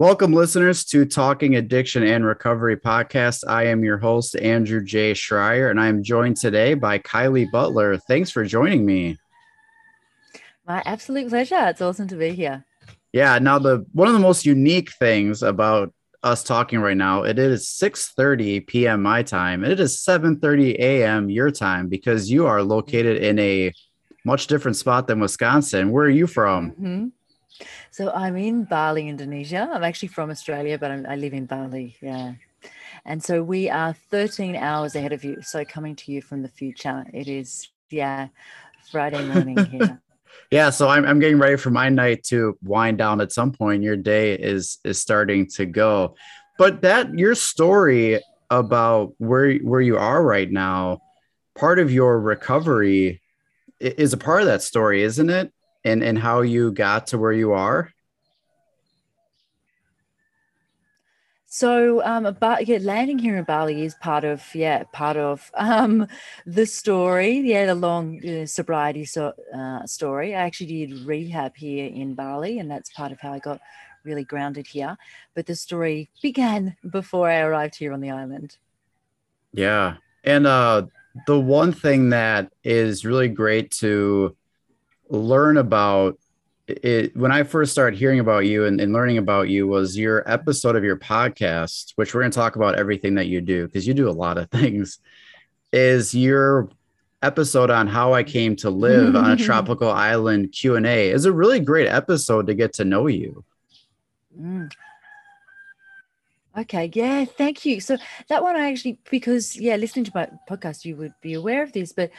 Welcome, listeners, to Talking Addiction and Recovery podcast. I am your host, Andrew J. Schreier, and I am joined today by Kylie Butler. Thanks for joining me. My absolute pleasure. It's awesome to be here. Yeah. Now, the one of the most unique things about us talking right now, it is 6:30 p.m. my time, and it is 7:30 a.m. your time because you are located in a much different spot than Wisconsin. Where are you from? Mm-hmm. So I'm in Bali, Indonesia. I'm actually from Australia, but I'm, i live in Bali. Yeah. And so we are 13 hours ahead of you. So coming to you from the future, it is, yeah, Friday morning here. yeah. So I'm, I'm getting ready for my night to wind down at some point. Your day is, is starting to go. But that, your story about where, where you are right now, part of your recovery is a part of that story, isn't it? And and how you got to where you are? So, um, but yeah, landing here in Bali is part of yeah part of um the story. Yeah, the long uh, sobriety so, uh, story. I actually did rehab here in Bali, and that's part of how I got really grounded here. But the story began before I arrived here on the island. Yeah, and uh, the one thing that is really great to learn about it when I first started hearing about you and, and, learning about you was your episode of your podcast, which we're going to talk about everything that you do because you do a lot of things. Is your episode on how I came to live on a tropical island Q and A is a really great episode to get to know you. Mm. Okay, yeah, thank you. So that one I actually because yeah, listening to my podcast, you would be aware of this, but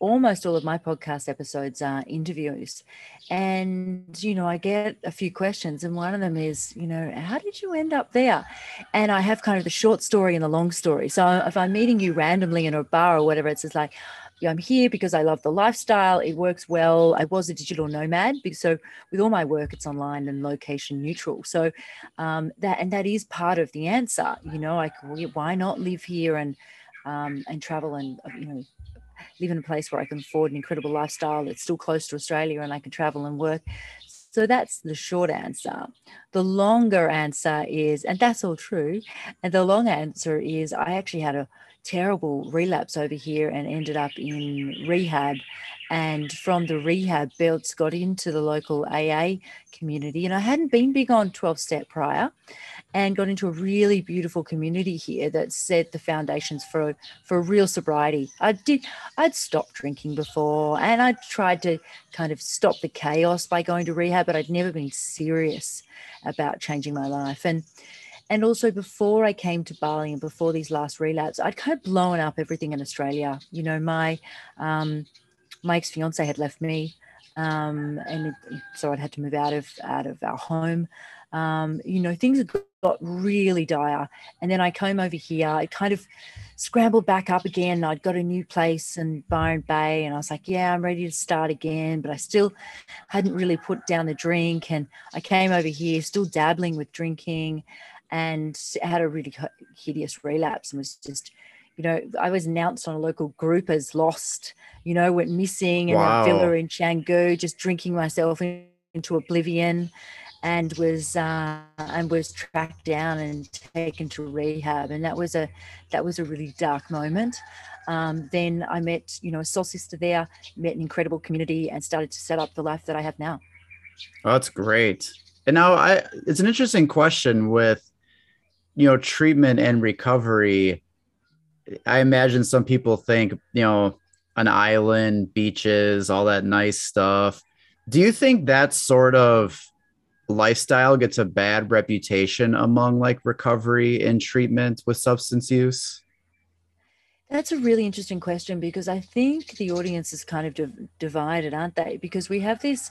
almost all of my podcast episodes are interviews. And, you know, I get a few questions, and one of them is, you know, how did you end up there? And I have kind of the short story and the long story. So if I'm meeting you randomly in a bar or whatever, it's just like, yeah, I'm here because I love the lifestyle. It works well. I was a digital nomad, so with all my work, it's online and location neutral. So um, that and that is part of the answer. You know, like why not live here and um, and travel and you know live in a place where I can afford an incredible lifestyle that's still close to Australia and I can travel and work. So that's the short answer. The longer answer is, and that's all true. And the long answer is, I actually had a terrible relapse over here and ended up in rehab and from the rehab belts got into the local aa community and i hadn't been big on 12 step prior and got into a really beautiful community here that set the foundations for for real sobriety i did i'd stopped drinking before and i tried to kind of stop the chaos by going to rehab but i'd never been serious about changing my life and and also before I came to Bali and before these last relapses, I'd kind of blown up everything in Australia. You know, my um, my ex fiance had left me, um, and it, so I'd had to move out of out of our home. Um, you know, things got really dire, and then I came over here. I kind of scrambled back up again. I'd got a new place in Byron Bay, and I was like, "Yeah, I'm ready to start again." But I still hadn't really put down the drink, and I came over here still dabbling with drinking, and had a really hideous relapse, and was just you know, I was announced on a local group as lost, you know, went missing in wow. a villa in Canggu, just drinking myself into oblivion and was uh, and was tracked down and taken to rehab. And that was a that was a really dark moment. Um, then I met you know a soul sister there met an incredible community and started to set up the life that I have now. Oh, that's great. And now I it's an interesting question with you know treatment and recovery. I imagine some people think, you know, an island, beaches, all that nice stuff. Do you think that sort of lifestyle gets a bad reputation among like recovery and treatment with substance use? That's a really interesting question because I think the audience is kind of div- divided, aren't they? Because we have this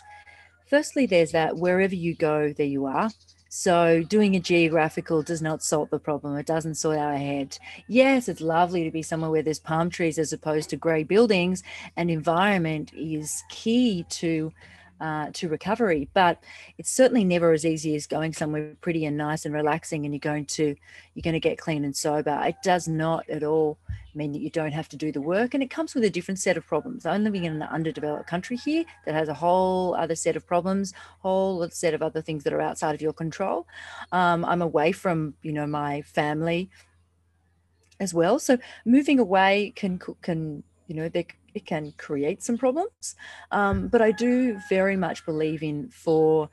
firstly, there's that wherever you go, there you are. So doing a geographical does not solve the problem. It doesn't sort our head. Yes, it's lovely to be somewhere where there's palm trees as opposed to grey buildings, and environment is key to uh, to recovery. But it's certainly never as easy as going somewhere pretty and nice and relaxing, and you're going to you're going to get clean and sober. It does not at all mean that you don't have to do the work, and it comes with a different set of problems. I'm living in an underdeveloped country here that has a whole other set of problems, whole set of other things that are outside of your control. Um, I'm away from you know my family as well, so moving away can can you know they it can create some problems. Um, but I do very much believe in for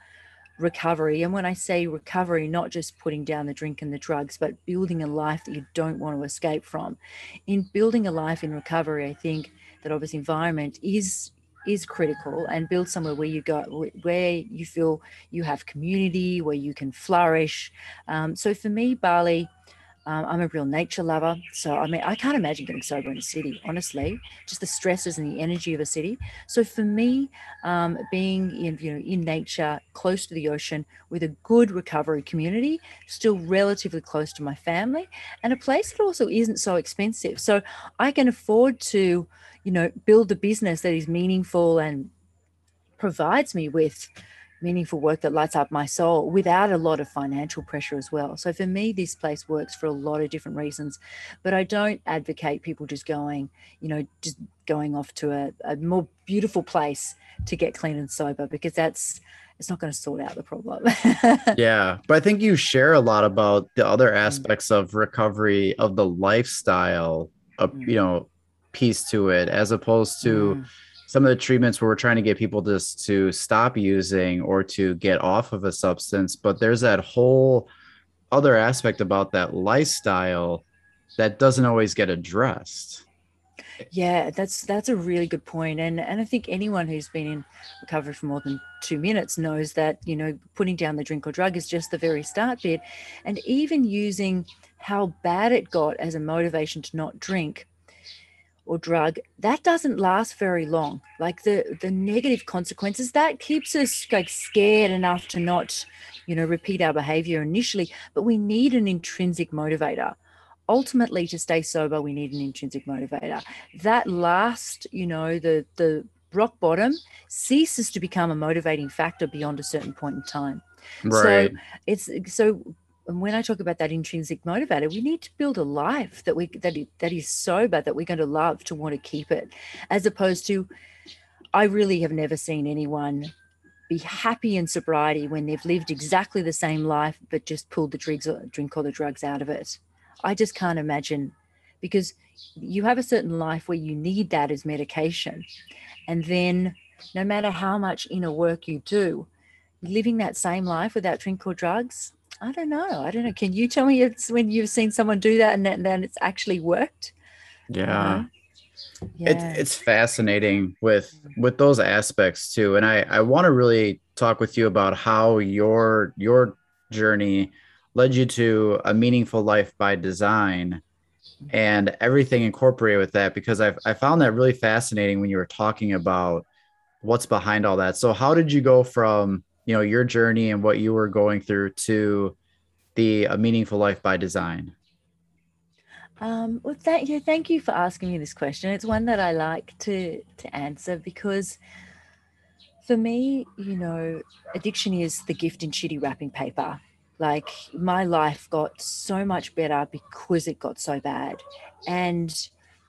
recovery. And when I say recovery, not just putting down the drink and the drugs, but building a life that you don't want to escape from. In building a life in recovery, I think that obviously environment is is critical and build somewhere where you go where you feel you have community where you can flourish um, so for me bali um, I'm a real nature lover. So, I mean, I can't imagine getting sober in a city, honestly, just the stresses and the energy of a city. So, for me, um, being in, you know, in nature, close to the ocean, with a good recovery community, still relatively close to my family, and a place that also isn't so expensive. So, I can afford to, you know, build a business that is meaningful and provides me with meaningful work that lights up my soul without a lot of financial pressure as well. So for me, this place works for a lot of different reasons. But I don't advocate people just going, you know, just going off to a, a more beautiful place to get clean and sober because that's it's not going to sort out the problem. yeah. But I think you share a lot about the other mm. aspects mm. of recovery of the lifestyle, of, mm. you know, piece to it, as opposed to mm some of the treatments where we're trying to get people just to stop using or to get off of a substance but there's that whole other aspect about that lifestyle that doesn't always get addressed. Yeah that's that's a really good point and and i think anyone who's been in recovery for more than two minutes knows that you know putting down the drink or drug is just the very start bit and even using how bad it got as a motivation to not drink or drug that doesn't last very long. Like the the negative consequences that keeps us like scared enough to not you know repeat our behavior initially but we need an intrinsic motivator. Ultimately to stay sober we need an intrinsic motivator. That last you know the the rock bottom ceases to become a motivating factor beyond a certain point in time. Right. so it's so and when I talk about that intrinsic motivator, we need to build a life that we that that is sober, that we're going to love, to want to keep it, as opposed to, I really have never seen anyone be happy in sobriety when they've lived exactly the same life but just pulled the drinks or drink or the drugs out of it. I just can't imagine because you have a certain life where you need that as medication, and then no matter how much inner work you do, living that same life without drink or drugs I don't know. I don't know. Can you tell me it's when you've seen someone do that and then it's actually worked? Yeah. yeah. It, it's fascinating with with those aspects too. And I, I want to really talk with you about how your your journey led you to a meaningful life by design and everything incorporated with that because I've, I found that really fascinating when you were talking about what's behind all that. So how did you go from you know your journey and what you were going through to the a meaningful life by design? Um, well thank you thank you for asking me this question. It's one that i like to to answer because for me you know addiction is the gift in shitty wrapping paper. Like my life got so much better because it got so bad. And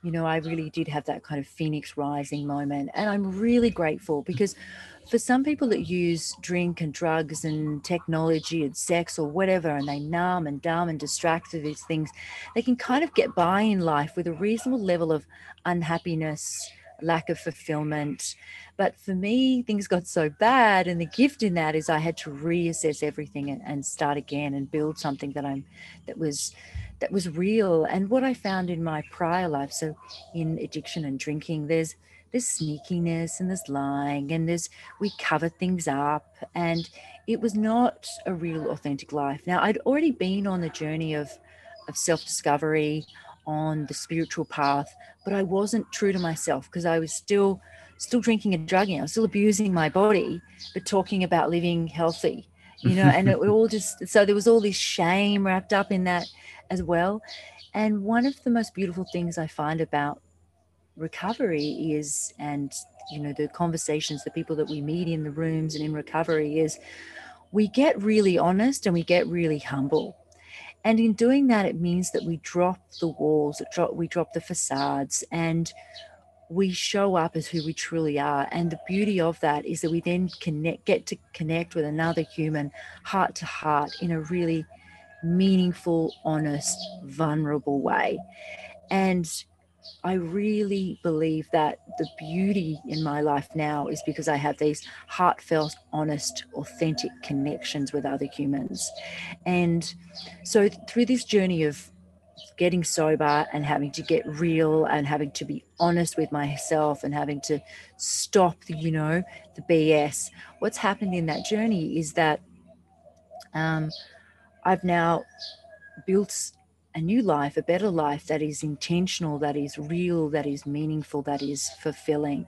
you know i really did have that kind of phoenix rising moment. And i'm really grateful because for some people that use drink and drugs and technology and sex or whatever, and they numb and dumb and distract through these things, they can kind of get by in life with a reasonable level of unhappiness, lack of fulfillment. But for me, things got so bad. And the gift in that is I had to reassess everything and, and start again and build something that I'm that was that was real. And what I found in my prior life, so in addiction and drinking, there's there's sneakiness and this lying and this we cover things up and it was not a real authentic life. Now i'd already been on the journey of of self-discovery on the spiritual path but i wasn't true to myself because i was still still drinking and drugging. I was still abusing my body but talking about living healthy you know and it all just so there was all this shame wrapped up in that as well. And one of the most beautiful things i find about recovery is and you know the conversations the people that we meet in the rooms and in recovery is we get really honest and we get really humble. And in doing that it means that we drop the walls drop, we drop the facades and we show up as who we truly are. And the beauty of that is that we then connect get to connect with another human heart to heart in a really meaningful honest vulnerable way. And I really believe that the beauty in my life now is because I have these heartfelt, honest, authentic connections with other humans. And so through this journey of getting sober and having to get real and having to be honest with myself and having to stop the, you know, the BS, what's happened in that journey is that um, I've now built a new life, a better life that is intentional, that is real, that is meaningful, that is fulfilling.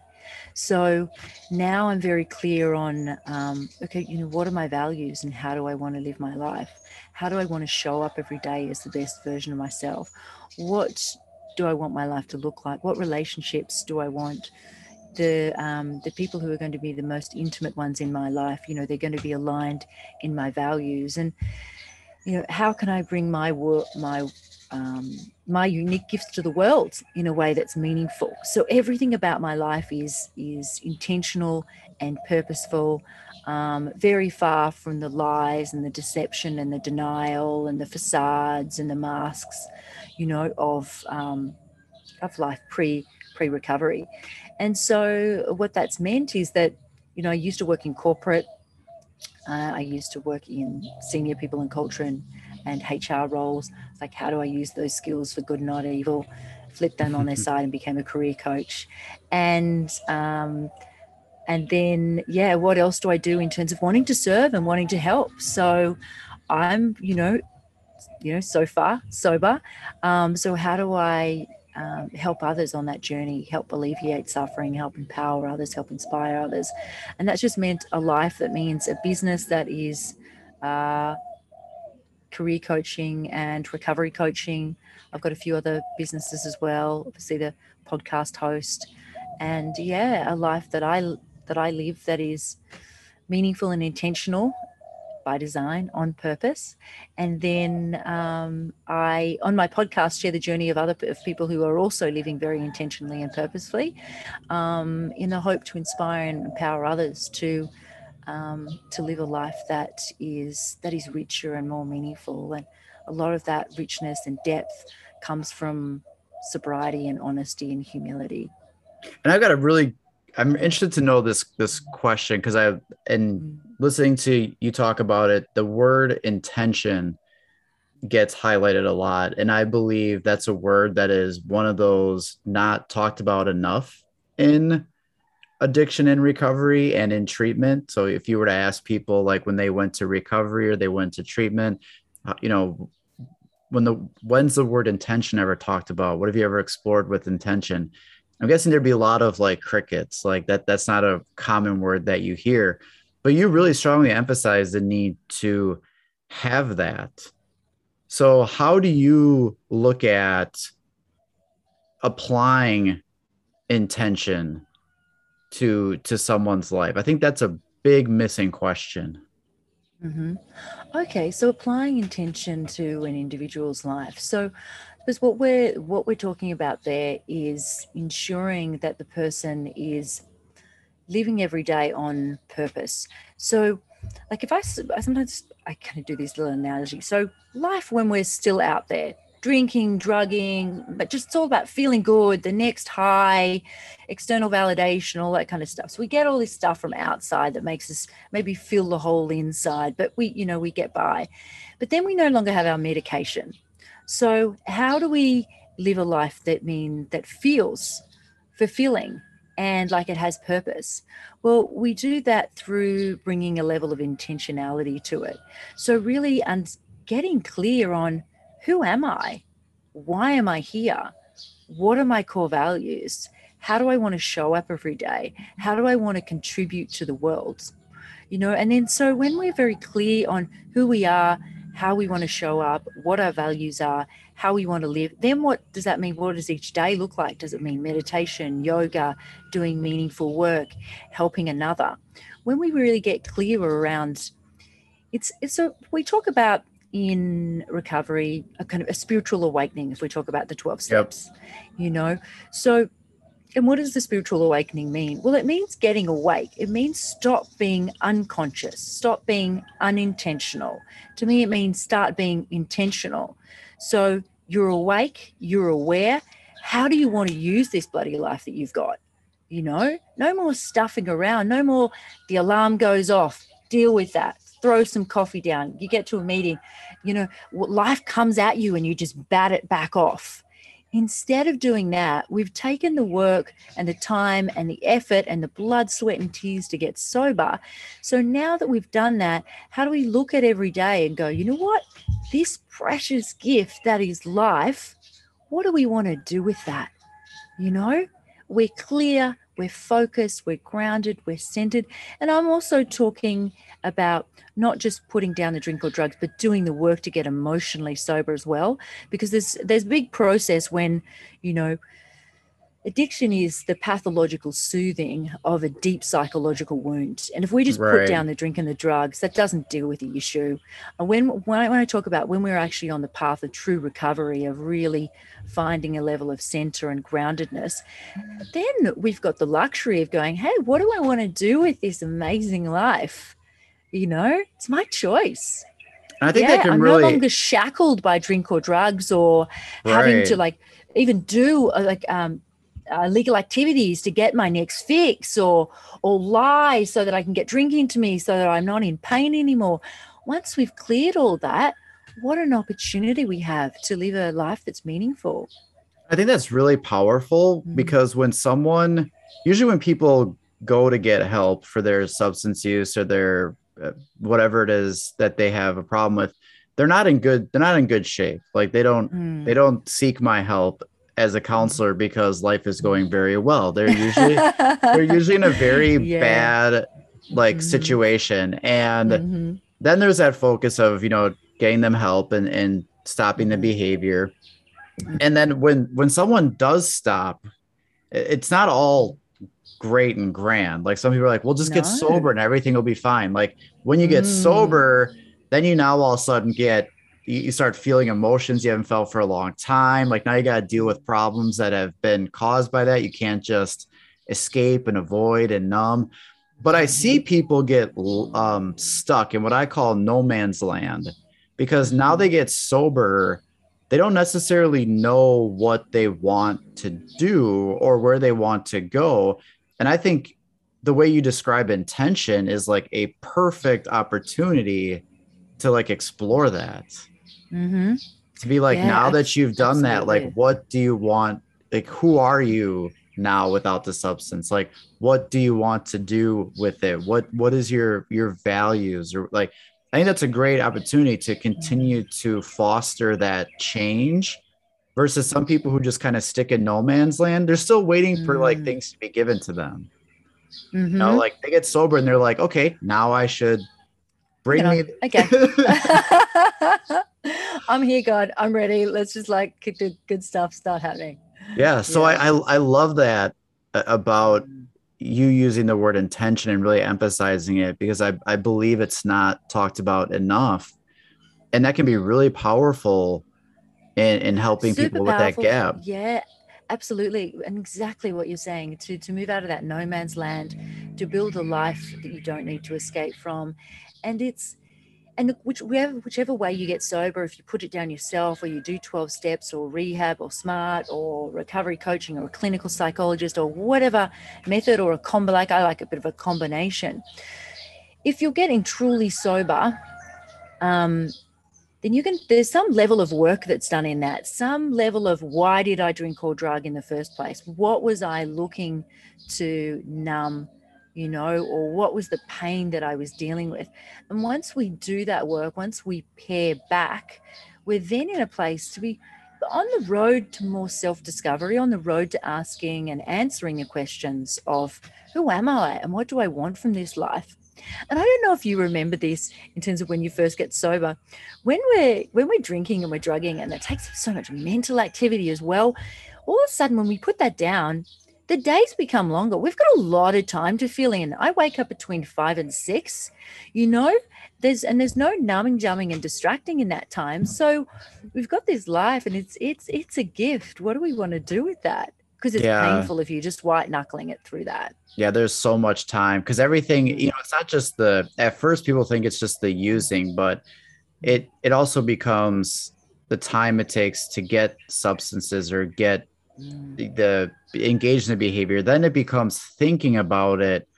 So now I'm very clear on um, okay, you know, what are my values and how do I want to live my life? How do I want to show up every day as the best version of myself? What do I want my life to look like? What relationships do I want? The um, the people who are going to be the most intimate ones in my life, you know, they're going to be aligned in my values and you know how can i bring my work my um, my unique gifts to the world in a way that's meaningful? So everything about my life is is intentional and purposeful um, very far from the lies and the deception and the denial and the facades and the masks you know of um, of life pre pre recovery and so what that's meant is that you know i used to work in corporate uh, I used to work in senior people and culture and, and HR roles. It's like, how do I use those skills for good, not evil? Flipped them on their side and became a career coach. And um, and then, yeah, what else do I do in terms of wanting to serve and wanting to help? So I'm, you know, you know, so far sober. Um, so how do I um, help others on that journey, help alleviate suffering, help empower others, help inspire others. And that's just meant a life that means a business that is uh, career coaching and recovery coaching. I've got a few other businesses as well, obviously the podcast host. And yeah, a life that I that I live that is meaningful and intentional by design on purpose. And then um, I, on my podcast, share the journey of other of people who are also living very intentionally and purposefully, um, in the hope to inspire and empower others to um, to live a life that is that is richer and more meaningful. And a lot of that richness and depth comes from sobriety and honesty and humility. And I've got a really I'm interested to know this this question because I and mm. Listening to you talk about it, the word intention gets highlighted a lot, and I believe that's a word that is one of those not talked about enough in addiction and recovery and in treatment. So if you were to ask people like when they went to recovery or they went to treatment, uh, you know, when the when's the word intention ever talked about? What have you ever explored with intention? I'm guessing there'd be a lot of like crickets, like that. That's not a common word that you hear, but you really strongly emphasize the need to have that. So, how do you look at applying intention to to someone's life? I think that's a big missing question. Mm-hmm. Okay, so applying intention to an individual's life. So, because what we're what we're talking about there is ensuring that the person is living every day on purpose. So, like if I, I sometimes I kind of do this little analogy. So, life when we're still out there drinking, drugging, but just it's all about feeling good, the next high, external validation, all that kind of stuff. So we get all this stuff from outside that makes us maybe fill the hole inside, but we, you know, we get by. But then we no longer have our medication. So how do we live a life that mean that feels fulfilling and like it has purpose? Well, we do that through bringing a level of intentionality to it. So really un- getting clear on who am I? Why am I here? What are my core values? How do I want to show up every day? How do I want to contribute to the world? You know, and then so when we're very clear on who we are, how we want to show up, what our values are, how we want to live, then what does that mean? What does each day look like? Does it mean meditation, yoga, doing meaningful work, helping another? When we really get clear around it's it's a we talk about in recovery a kind of a spiritual awakening if we talk about the 12 steps yep. you know so and what does the spiritual awakening mean well it means getting awake it means stop being unconscious stop being unintentional to me it means start being intentional so you're awake you're aware how do you want to use this bloody life that you've got you know no more stuffing around no more the alarm goes off deal with that throw some coffee down. You get to a meeting, you know, life comes at you and you just bat it back off. Instead of doing that, we've taken the work and the time and the effort and the blood, sweat, and tears to get sober. So now that we've done that, how do we look at every day and go, you know what? This precious gift that is life, what do we want to do with that? You know, we're clear, we're focused, we're grounded, we're centered. And I'm also talking about not just putting down the drink or drugs, but doing the work to get emotionally sober as well. Because there's there's big process when, you know, addiction is the pathological soothing of a deep psychological wound. And if we just right. put down the drink and the drugs, that doesn't deal with the issue. And when when I, when I talk about when we're actually on the path of true recovery, of really finding a level of center and groundedness, then we've got the luxury of going, hey, what do I want to do with this amazing life? you know it's my choice I think yeah, I'm really... no longer shackled by drink or drugs or right. having to like even do uh, like um, uh, legal activities to get my next fix or or lie so that I can get drink into me so that I'm not in pain anymore. Once we've cleared all that, what an opportunity we have to live a life that's meaningful. I think that's really powerful mm-hmm. because when someone usually when people go to get help for their substance use or their whatever it is that they have a problem with they're not in good they're not in good shape like they don't mm. they don't seek my help as a counselor because life is going very well they're usually they're usually in a very yeah. bad like mm-hmm. situation and mm-hmm. then there's that focus of you know getting them help and and stopping the mm-hmm. behavior mm-hmm. and then when when someone does stop it's not all great and grand. Like some people are like, "We'll just no. get sober and everything will be fine." Like when you get mm. sober, then you now all of a sudden get you start feeling emotions you haven't felt for a long time. Like now you got to deal with problems that have been caused by that. You can't just escape and avoid and numb. But I see people get um, stuck in what I call no man's land because now they get sober. They don't necessarily know what they want to do or where they want to go. And I think the way you describe intention is like a perfect opportunity to like explore that. Mm-hmm. To be like, now that you've done absolutely. that, like, what do you want? Like, who are you now without the substance? Like, what do you want to do with it? What What is your your values or like? I think that's a great opportunity to continue to foster that change versus some people who just kind of stick in no man's land. They're still waiting for like mm. things to be given to them. Mm-hmm. You know, mm-hmm. like they get sober and they're like, okay, now I should bring you know, me. Okay. I'm here, God. I'm ready. Let's just like kick the good stuff start happening. Yeah. So yeah. I, I I love that about mm. you using the word intention and really emphasizing it because I, I believe it's not talked about enough. And that can be really powerful in, in helping Super people powerful. with that gap. Yeah, absolutely. And exactly what you're saying to, to move out of that no man's land, to build a life that you don't need to escape from. And it's, and whichever, whichever way you get sober, if you put it down yourself or you do 12 steps or rehab or smart or recovery coaching or a clinical psychologist or whatever method or a combo, like I like a bit of a combination. If you're getting truly sober, um, then you can there's some level of work that's done in that some level of why did i drink or drug in the first place what was i looking to numb you know or what was the pain that i was dealing with and once we do that work once we pare back we're then in a place to be on the road to more self discovery, on the road to asking and answering the questions of who am I and what do I want from this life? And I don't know if you remember this in terms of when you first get sober. When we're when we're drinking and we're drugging, and it takes so much mental activity as well, all of a sudden when we put that down, the days become longer. We've got a lot of time to fill in. I wake up between five and six, you know, there's and there's no numbing, jumbing, and distracting in that time. So we've got this life and it's it's it's a gift. What do we want to do with that? Because it's yeah. painful if you're just white knuckling it through that. Yeah, there's so much time because everything, mm-hmm. you know, it's not just the at first people think it's just the using, but it it also becomes the time it takes to get substances or get mm. the engage in the behavior then it becomes thinking about it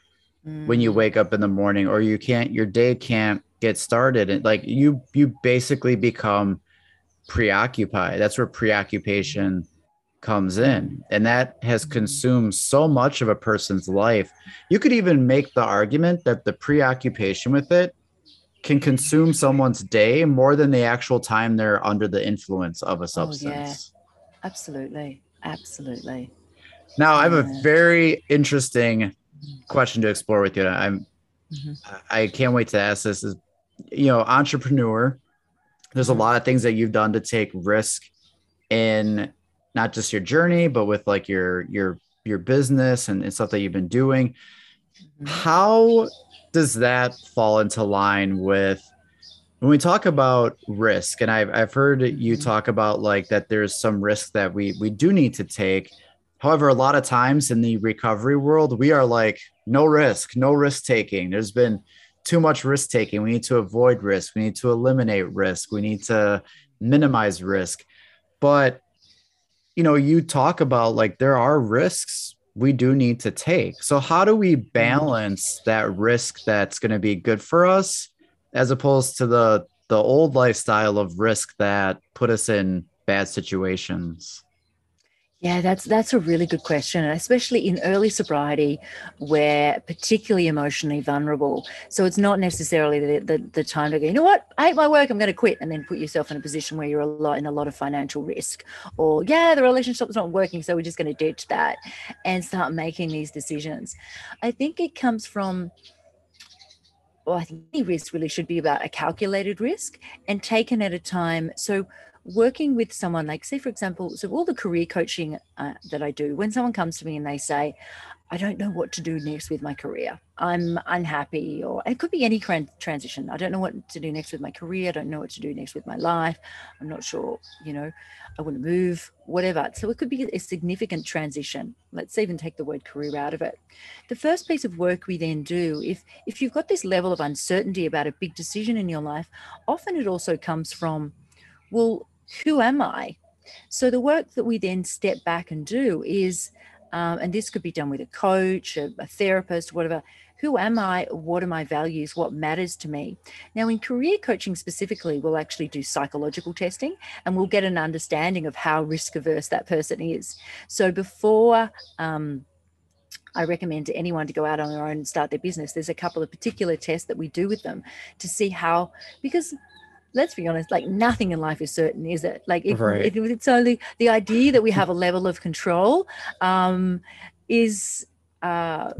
mm. when you wake up in the morning or you can't your day can't get started and like you you basically become preoccupied that's where preoccupation comes in and that has consumed so much of a person's life you could even make the argument that the preoccupation with it can consume someone's day more than the actual time they're under the influence of a substance oh, yeah. absolutely absolutely now I have a very interesting question to explore with you. I'm mm-hmm. I can't wait to ask this is you know, entrepreneur. There's a mm-hmm. lot of things that you've done to take risk in not just your journey, but with like your your your business and, and stuff that you've been doing. Mm-hmm. How does that fall into line with when we talk about risk? And I've I've heard you mm-hmm. talk about like that there's some risk that we we do need to take However, a lot of times in the recovery world, we are like, no risk, no risk taking. There's been too much risk taking. We need to avoid risk. We need to eliminate risk. We need to minimize risk. But, you know, you talk about like there are risks we do need to take. So, how do we balance that risk that's going to be good for us as opposed to the the old lifestyle of risk that put us in bad situations? Yeah, that's that's a really good question, and especially in early sobriety, where particularly emotionally vulnerable. So it's not necessarily the, the, the time to go. You know what? I hate my work. I'm going to quit, and then put yourself in a position where you're a lot in a lot of financial risk, or yeah, the relationship's not working, so we're just going to ditch that and start making these decisions. I think it comes from well, I think any risk really should be about a calculated risk and taken at a time. So working with someone like say for example so all the career coaching uh, that i do when someone comes to me and they say i don't know what to do next with my career. I'm unhappy or it could be any transition. I don't know what to do next with my career. I don't know what to do next with my life. I'm not sure you know i want to move whatever. So it could be a significant transition. Let's even take the word career out of it. The first piece of work we then do if if you've got this level of uncertainty about a big decision in your life often it also comes from well who am I? So the work that we then step back and do is, um, and this could be done with a coach, a, a therapist, whatever. Who am I? What are my values? What matters to me? Now, in career coaching specifically, we'll actually do psychological testing and we'll get an understanding of how risk averse that person is. So before, um, I recommend to anyone to go out on their own and start their business. There's a couple of particular tests that we do with them to see how, because let's be honest, like nothing in life is certain, is it? Like if, right. if it's only the idea that we have a level of control um, is uh,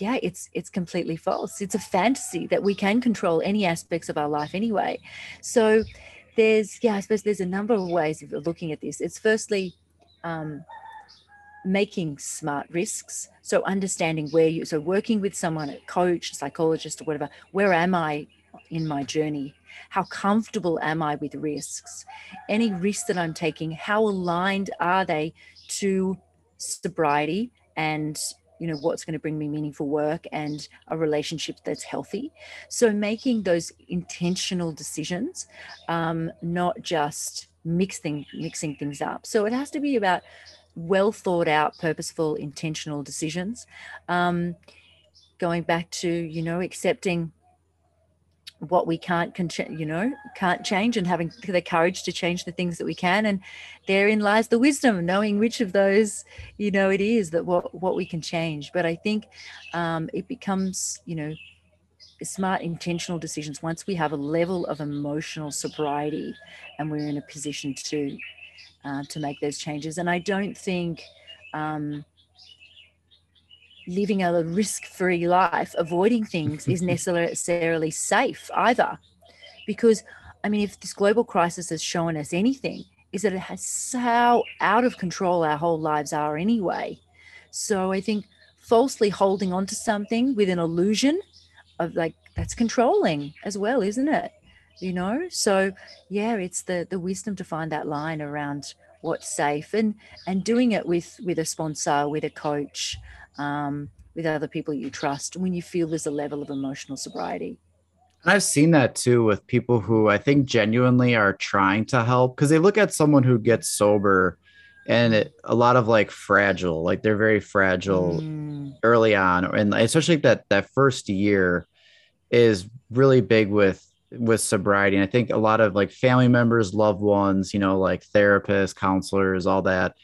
yeah, it's it's completely false. It's a fantasy that we can control any aspects of our life anyway. So there's yeah, I suppose there's a number of ways of looking at this. It's firstly um, making smart risks. So understanding where you so working with someone, a coach, psychologist, or whatever. Where am I in my journey? How comfortable am I with risks? Any risks that I'm taking, how aligned are they to sobriety and you know what's going to bring me meaningful work and a relationship that's healthy? So making those intentional decisions um, not just mixing mixing things up. So it has to be about well thought out purposeful intentional decisions. Um, going back to you know accepting what we can't you know can't change and having the courage to change the things that we can. And therein lies the wisdom knowing which of those you know it is that what what we can change. But i think um, it becomes you know smart intentional decisions once we have a level of emotional sobriety and we're in a position to uh, to make those changes. And i don't think um, living a risk-free life, avoiding things is necessarily safe either. Because I mean, if this global crisis has shown us anything, is that it has how out of control our whole lives are anyway. So I think falsely holding on to something with an illusion of like that's controlling as well, isn't it? You know, so yeah, it's the the wisdom to find that line around what's safe and and doing it with with a sponsor, with a coach, um, with other people you trust when you feel there's a level of emotional sobriety. And I've seen that too with people who I think genuinely are trying to help because they look at someone who gets sober and it, a lot of like fragile, like they're very fragile mm. early on, and especially that that first year is really big with with sobriety. And I think a lot of like family members, loved ones, you know, like therapists, counselors, all that,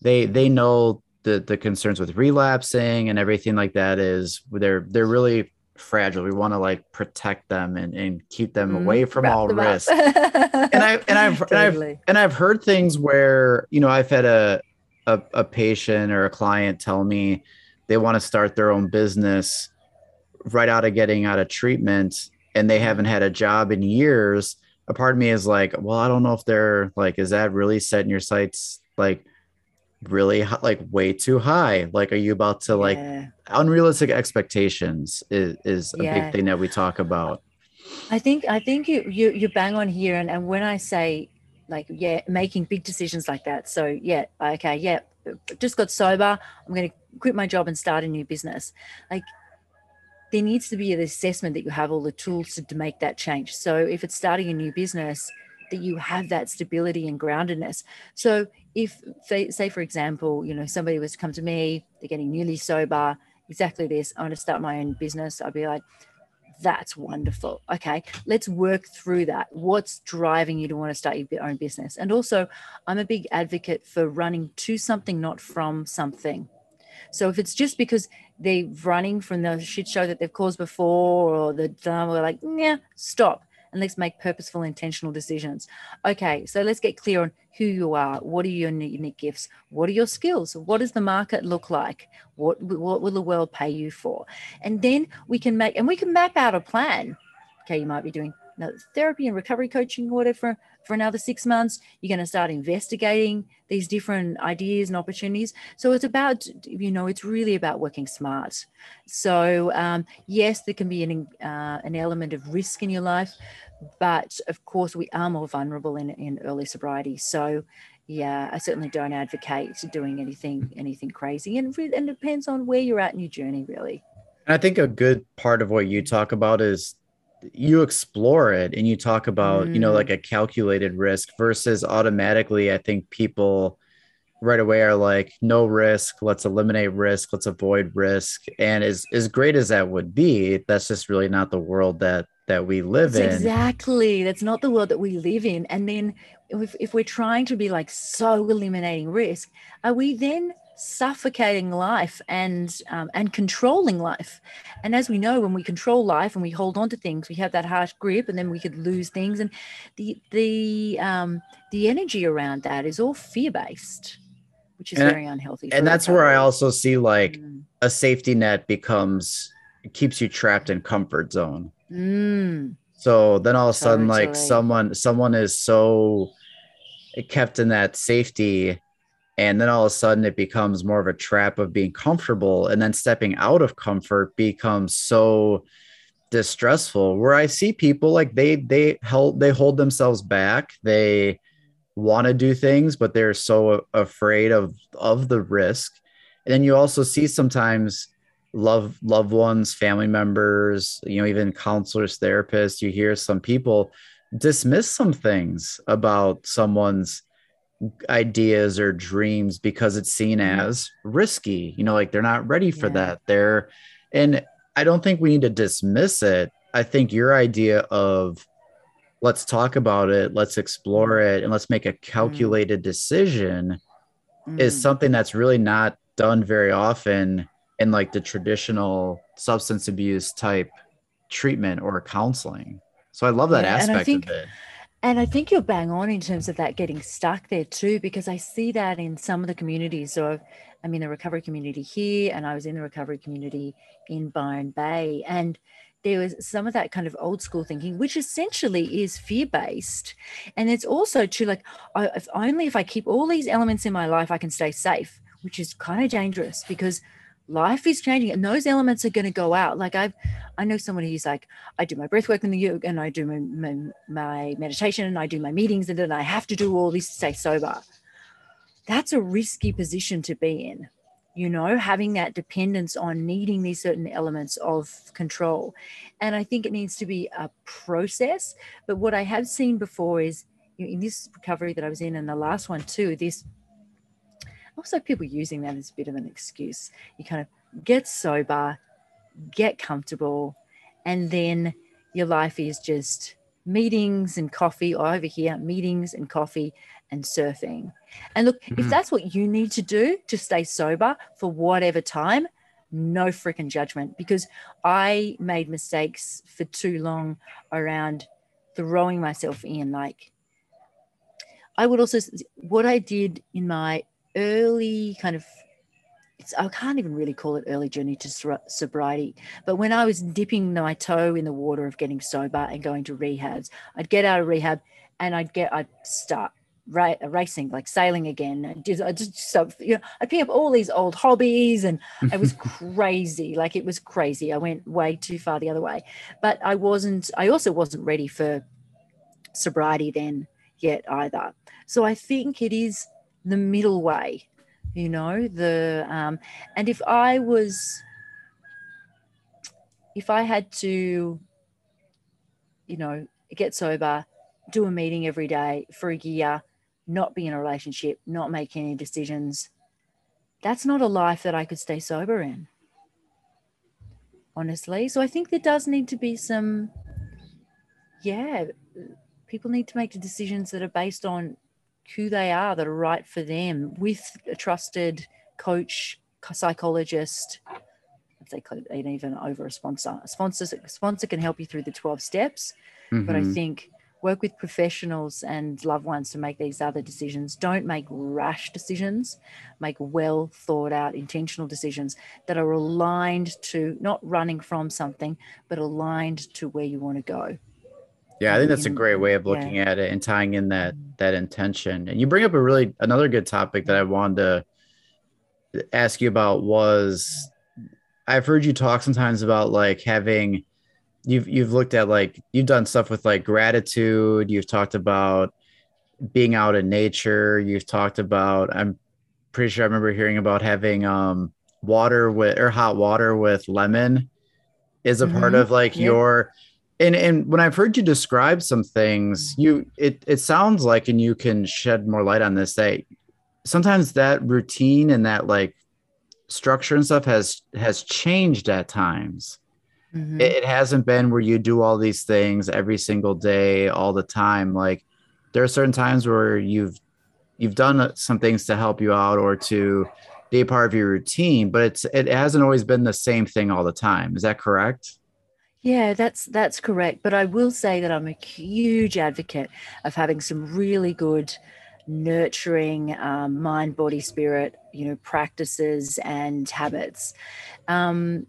they they know the the concerns with relapsing and everything like that is they're they're really fragile. We want to like protect them and, and keep them mm-hmm. away from Wrap all risk. and I and I've, totally. and I've and I've heard things where you know I've had a, a a patient or a client tell me they want to start their own business right out of getting out of treatment and they haven't had a job in years. A part of me is like, well, I don't know if they're like, is that really setting your sights like really like way too high. Like are you about to like unrealistic expectations is, is a yeah. big thing that we talk about. I think i think you you, you bang on here and, and when i say like yeah making big decisions like that so yeah okay yeah just got sober i'm going to quit my job and start a new business. Like there needs to be an assessment that you have all the tools to, to make that change. So if it's starting a new business that you have that stability and groundedness. So if say for example, you know, somebody was to come to me, they're getting newly sober, exactly this, I want to start my own business, I'd be like, that's wonderful. Okay, let's work through that. What's driving you to want to start your own business? And also, I'm a big advocate for running to something, not from something. So if it's just because they're running from the shit show that they've caused before or the drama, we're like, yeah, stop and let's make purposeful, intentional decisions. Okay, so let's get clear on who you are. What are your unique gifts? What are your skills? What does the market look like? What, what will the world pay you for? And then we can make, and we can map out a plan. Okay, you might be doing therapy and recovery coaching whatever for another six months. You're going to start investigating these different ideas and opportunities. So it's about, you know, it's really about working smart. So um, yes, there can be an uh, an element of risk in your life, but of course we are more vulnerable in in early sobriety. So yeah, I certainly don't advocate doing anything anything crazy, and and it depends on where you're at in your journey, really. I think a good part of what you talk about is you explore it and you talk about mm. you know like mm. a calculated risk versus automatically i think people right away are like no risk let's eliminate risk let's avoid risk and as as great as that would be that's just really not the world that that we live that's in exactly that's not the world that we live in and then if, if we're trying to be like so eliminating risk are we then suffocating life and um, and controlling life and as we know when we control life and we hold on to things we have that harsh grip and then we could lose things and the the um the energy around that is all fear based which is and, very unhealthy and that's where i also see like mm. a safety net becomes keeps you trapped in comfort zone mm. so then all of a sudden totally. like someone someone is so kept in that safety and then all of a sudden it becomes more of a trap of being comfortable and then stepping out of comfort becomes so distressful where i see people like they they hold they hold themselves back they want to do things but they're so afraid of of the risk. And then you also see sometimes love loved ones family members you know even counselors therapists you hear some people dismiss some things about someone's ideas or dreams because it's seen mm-hmm. as risky you know like they're not ready for yeah. that they're and i don't think we need to dismiss it i think your idea of let's talk about it let's explore mm. it and let's make a mm. calculated mm. decision mm. is something that's really not done very often in like the traditional substance abuse type treatment or counseling so i love that yeah, aspect think- of it and I think you're bang on in terms of that getting stuck there too, because I see that in some of the communities or I'm in the recovery community here, and I was in the recovery community in Byron Bay. And there was some of that kind of old school thinking, which essentially is fear based. And it's also true, like, if only if I keep all these elements in my life, I can stay safe, which is kind of dangerous because life is changing and those elements are going to go out. Like, I've, I know someone who's like, I do my breath work in the yoga and I do my, my, my meditation and I do my meetings and then I have to do all this to stay sober. That's a risky position to be in you know, having that dependence on needing these certain elements of control. And I think it needs to be a process. But what I have seen before is in this recovery that I was in, and the last one too, this also people using that as a bit of an excuse. You kind of get sober, get comfortable, and then your life is just meetings and coffee, or over here, meetings and coffee and surfing. And look, mm-hmm. if that's what you need to do to stay sober for whatever time, no freaking judgment because I made mistakes for too long around throwing myself in. Like, I would also, what I did in my early kind of it's, I can't even really call it early journey to sobriety. But when I was dipping my toe in the water of getting sober and going to rehabs, I'd get out of rehab and I'd get, I'd start ra- racing, like sailing again. I just, I just so, you know, I'd pick up all these old hobbies, and it was crazy. Like it was crazy. I went way too far the other way, but I wasn't. I also wasn't ready for sobriety then yet either. So I think it is the middle way, you know. The um, and if I was, if I had to, you know, get sober do a meeting every day for a year not be in a relationship, not make any decisions. That's not a life that I could stay sober in, honestly. So I think there does need to be some, yeah, people need to make the decisions that are based on who they are, that are right for them, with a trusted coach, psychologist. If they could even over a sponsor, a sponsor, a sponsor can help you through the 12 steps. Mm-hmm. But I mm-hmm. think work with professionals and loved ones to make these other decisions. Don't make rash decisions, make well thought out, intentional decisions that are aligned to not running from something, but aligned to where you want to go. Yeah, I think that's a great way of looking yeah. at it and tying in that that intention. And you bring up a really another good topic that I wanted to ask you about was I've heard you talk sometimes about like having you've you've looked at like you've done stuff with like gratitude you've talked about being out in nature you've talked about i'm pretty sure i remember hearing about having um water with or hot water with lemon is a mm-hmm. part of like yeah. your and and when i've heard you describe some things you it it sounds like and you can shed more light on this that sometimes that routine and that like structure and stuff has has changed at times Mm-hmm. It, it hasn't been where you do all these things every single day, all the time. Like there are certain times where you've you've done some things to help you out or to be a part of your routine, but it's it hasn't always been the same thing all the time. Is that correct? Yeah, that's that's correct. But I will say that I'm a huge advocate of having some really good nurturing um, mind, body, spirit, you know, practices and habits. Um,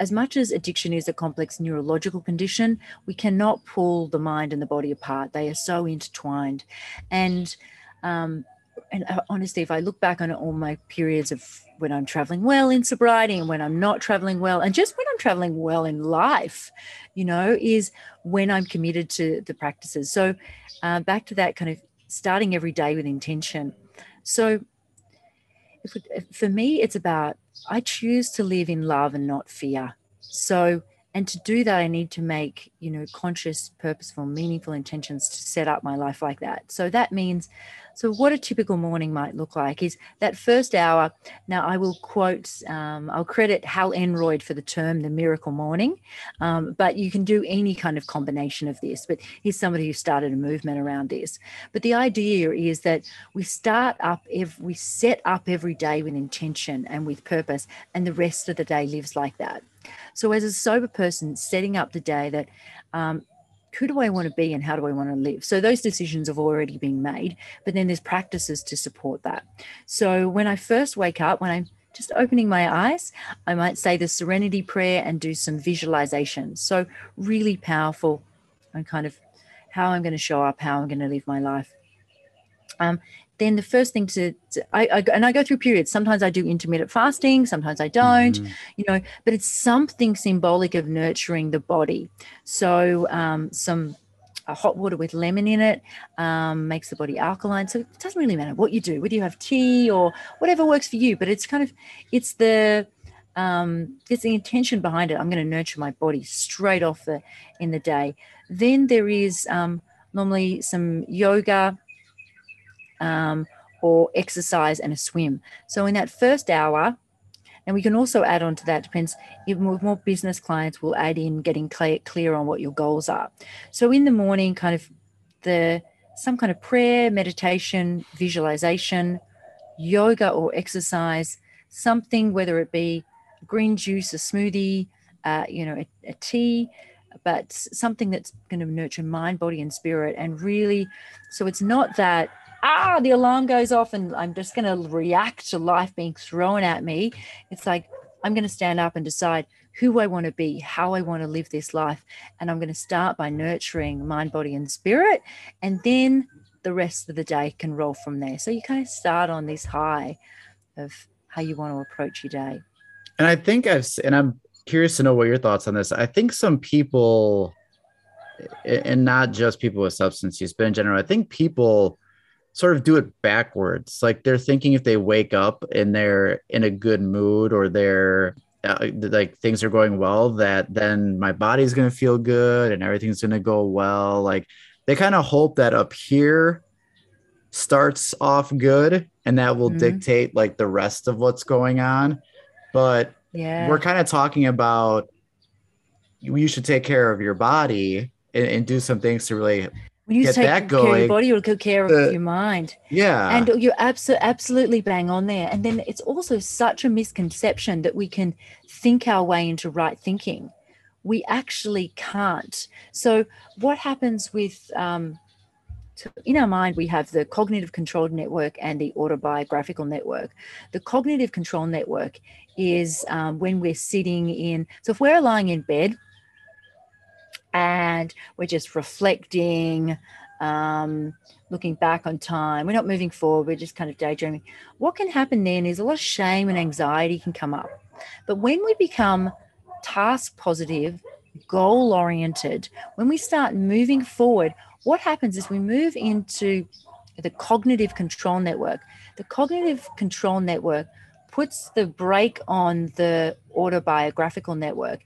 as much as addiction is a complex neurological condition, we cannot pull the mind and the body apart. They are so intertwined. And um, and uh, honestly, if I look back on all my periods of when I'm traveling well in sobriety and when I'm not traveling well, and just when I'm traveling well in life, you know, is when I'm committed to the practices. So, uh, back to that kind of starting every day with intention. So, for me, it's about I choose to live in love and not fear. So, and to do that, I need to make, you know, conscious, purposeful, meaningful intentions to set up my life like that. So that means so, what a typical morning might look like is that first hour. Now, I will quote, um, I'll credit Hal Elrod for the term the miracle morning, um, but you can do any kind of combination of this. But he's somebody who started a movement around this. But the idea is that we start up, if we set up every day with intention and with purpose, and the rest of the day lives like that. So, as a sober person, setting up the day that um, who do I want to be and how do I want to live? So those decisions have already been made, but then there's practices to support that. So when I first wake up, when I'm just opening my eyes, I might say the serenity prayer and do some visualization. So really powerful and kind of how I'm going to show up, how I'm going to live my life. Um, then the first thing to, to I, I, and I go through periods. Sometimes I do intermittent fasting, sometimes I don't, mm-hmm. you know, but it's something symbolic of nurturing the body. So um, some uh, hot water with lemon in it um, makes the body alkaline. So it doesn't really matter what you do, whether you have tea or whatever works for you. But it's kind of it's the um, it's the intention behind it. I'm going to nurture my body straight off the in the day. Then there is um, normally some yoga um, or exercise and a swim. So in that first hour, and we can also add on to that, depends, even with more business clients, will add in getting clear, clear on what your goals are. So in the morning, kind of the some kind of prayer, meditation, visualization, yoga or exercise, something, whether it be green juice, a smoothie, uh, you know, a, a tea, but something that's going to nurture mind, body, and spirit. And really, so it's not that ah, the alarm goes off and I'm just going to react to life being thrown at me. It's like, I'm going to stand up and decide who I want to be, how I want to live this life. And I'm going to start by nurturing mind, body, and spirit. And then the rest of the day can roll from there. So you kind of start on this high of how you want to approach your day. And I think I've, and I'm curious to know what your thoughts on this. I think some people, and not just people with substance use, but in general, I think people sort of do it backwards. Like they're thinking if they wake up and they're in a good mood or they're uh, like things are going well, that then my body's going to feel good and everything's going to go well. Like they kind of hope that up here starts off good and that will mm-hmm. dictate like the rest of what's going on. But yeah, we're kind of talking about you should take care of your body and, and do some things to really when you take care going, of your body, you'll take care of your mind. Yeah. And you're absolutely absolutely bang on there. And then it's also such a misconception that we can think our way into right thinking. We actually can't. So what happens with um, in our mind, we have the cognitive control network and the autobiographical network. The cognitive control network is um, when we're sitting in, so if we're lying in bed and we're just reflecting, um, looking back on time. We're not moving forward, we're just kind of daydreaming. What can happen then is a lot of shame and anxiety can come up. But when we become task positive, goal oriented, when we start moving forward, what happens is we move into the cognitive control network. The cognitive control network puts the brake on the autobiographical network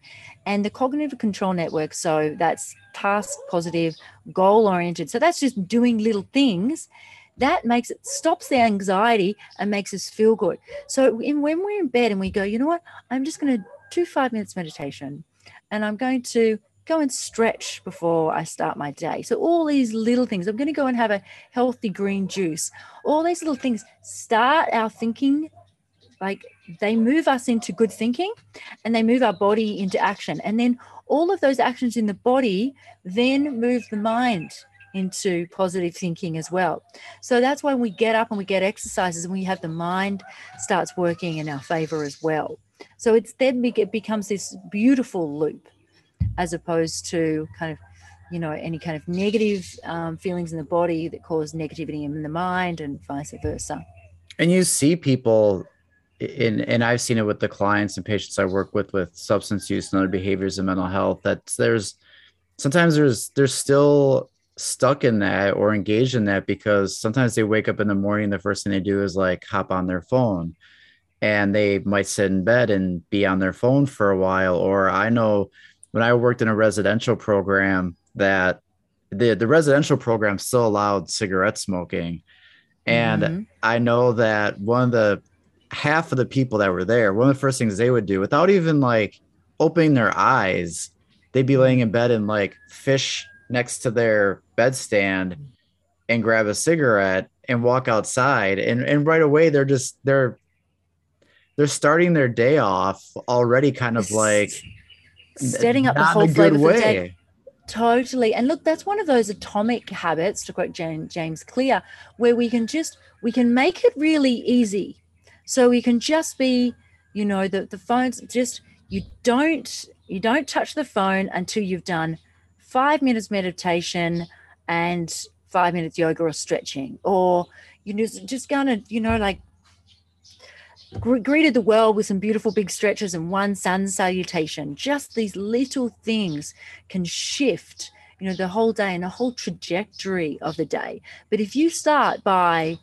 and the cognitive control network. So that's task positive, goal oriented. So that's just doing little things that makes it stops the anxiety and makes us feel good. So in, when we're in bed and we go, you know what, I'm just going to do five minutes meditation and I'm going to go and stretch before I start my day. So all these little things, I'm going to go and have a healthy green juice. All these little things start our thinking like they move us into good thinking and they move our body into action. And then all of those actions in the body then move the mind into positive thinking as well. So that's when we get up and we get exercises and we have the mind starts working in our favor as well. So it's then it becomes this beautiful loop as opposed to kind of you know any kind of negative um, feelings in the body that cause negativity in the mind and vice versa. And you see people and and I've seen it with the clients and patients I work with with substance use and other behaviors and mental health that there's sometimes there's they're still stuck in that or engaged in that because sometimes they wake up in the morning the first thing they do is like hop on their phone. And they might sit in bed and be on their phone for a while. Or I know when I worked in a residential program that the the residential program still allowed cigarette smoking. And mm-hmm. I know that one of the half of the people that were there, one of the first things they would do without even like opening their eyes, they'd be laying in bed and like fish next to their bedstand and grab a cigarette and walk outside. And and right away they're just they're they're starting their day off already kind of like setting up the whole flavor for the day. Totally. And look, that's one of those atomic habits, to quote James Clear, where we can just we can make it really easy. So we can just be, you know, the, the phone's just you don't you don't touch the phone until you've done five minutes meditation and five minutes yoga or stretching, or you know, just gonna, you know, like greeted the world with some beautiful big stretches and one sun salutation. Just these little things can shift, you know, the whole day and the whole trajectory of the day. But if you start by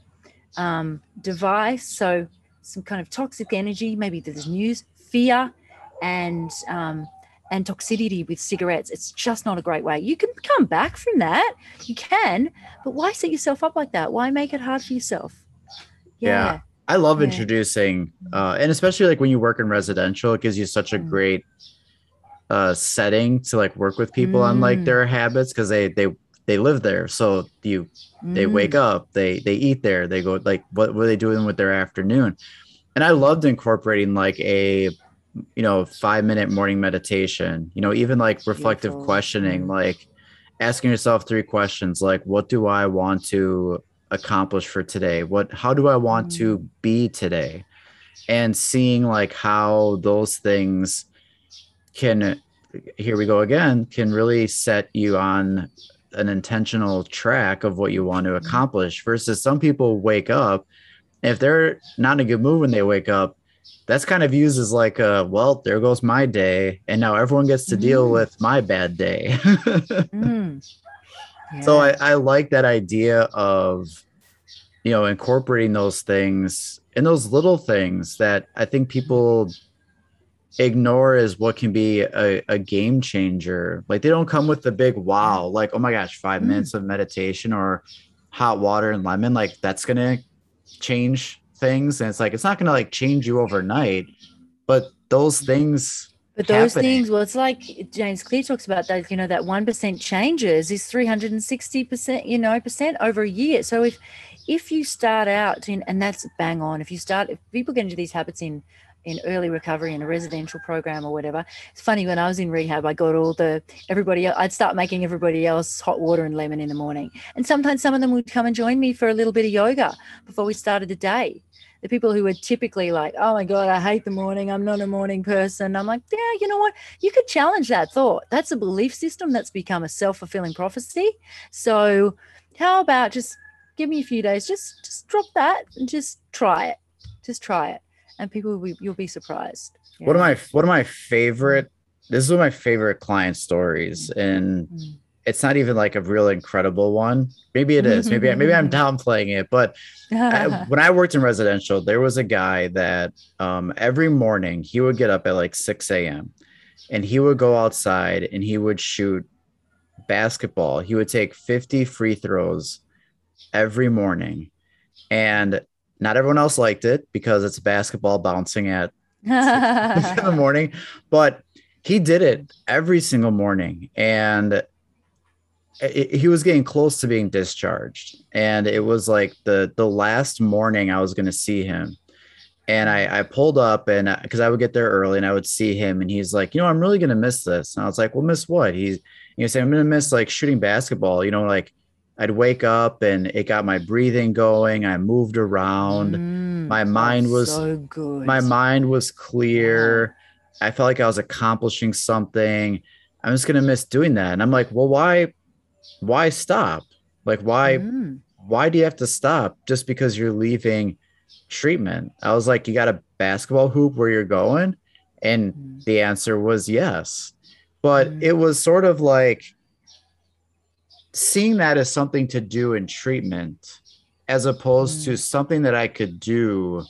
um, device, so some kind of toxic energy, maybe there's news, fear, and um, and toxicity with cigarettes, it's just not a great way. You can come back from that, you can, but why set yourself up like that? Why make it hard for yourself? yeah. yeah I love yeah. introducing, uh, and especially like when you work in residential, it gives you such a mm. great uh, setting to like work with people mm. on like mm. their habits because they they they live there. So you they mm. wake up, they they eat there, they go like what are they doing with their afternoon? And I loved incorporating like a you know five minute morning meditation. You know even like reflective Beautiful. questioning, mm. like asking yourself three questions like what do I want to accomplish for today what how do i want mm. to be today and seeing like how those things can here we go again can really set you on an intentional track of what you want to mm. accomplish versus some people wake up if they're not in a good mood when they wake up that's kind of used as like a well there goes my day and now everyone gets to mm. deal with my bad day mm. So I, I like that idea of, you know, incorporating those things and those little things that I think people ignore is what can be a, a game changer. Like they don't come with the big wow, like, oh my gosh, five mm. minutes of meditation or hot water and lemon. Like that's going to change things. And it's like, it's not going to like change you overnight, but those things but those happening. things, well, it's like James Clear talks about that, you know, that 1% changes is 360%, you know, percent over a year. So if, if you start out in, and that's bang on, if you start, if people get into these habits in, in early recovery in a residential program or whatever. It's funny when I was in rehab, I got all the everybody. I'd start making everybody else hot water and lemon in the morning, and sometimes some of them would come and join me for a little bit of yoga before we started the day the people who were typically like, oh my God, I hate the morning. I'm not a morning person. I'm like, yeah, you know what? You could challenge that thought. That's a belief system that's become a self fulfilling prophecy. So, how about just give me a few days, just just drop that and just try it. Just try it. And people will be, you'll be surprised. One of my one of my favorite this is one of my favorite client stories. And mm-hmm it's not even like a real incredible one. Maybe it is. Maybe maybe I'm downplaying it. But I, when I worked in residential, there was a guy that um, every morning he would get up at like 6 a.m. and he would go outside and he would shoot basketball. He would take 50 free throws every morning, and not everyone else liked it because it's basketball bouncing at in the morning, but he did it every single morning and it, he was getting close to being discharged and it was like the the last morning i was going to see him and I, I pulled up and uh, because I would get there early and I would see him and he's like, you know, I'm really gonna miss this. And I was like, well, miss what? He's you know, saying I'm gonna miss like shooting basketball. You know, like I'd wake up and it got my breathing going. I moved around. Mm, my mind was so good. My mind was clear. I felt like I was accomplishing something. I'm just gonna miss doing that. And I'm like, well, why? why stop? Like why mm. why do you have to stop just because you're leaving treatment? I was like, you got a basketball hoop where you're going? And mm. the answer was yes. But mm. it was sort of like seeing that as something to do in treatment as opposed to mm. something that I could do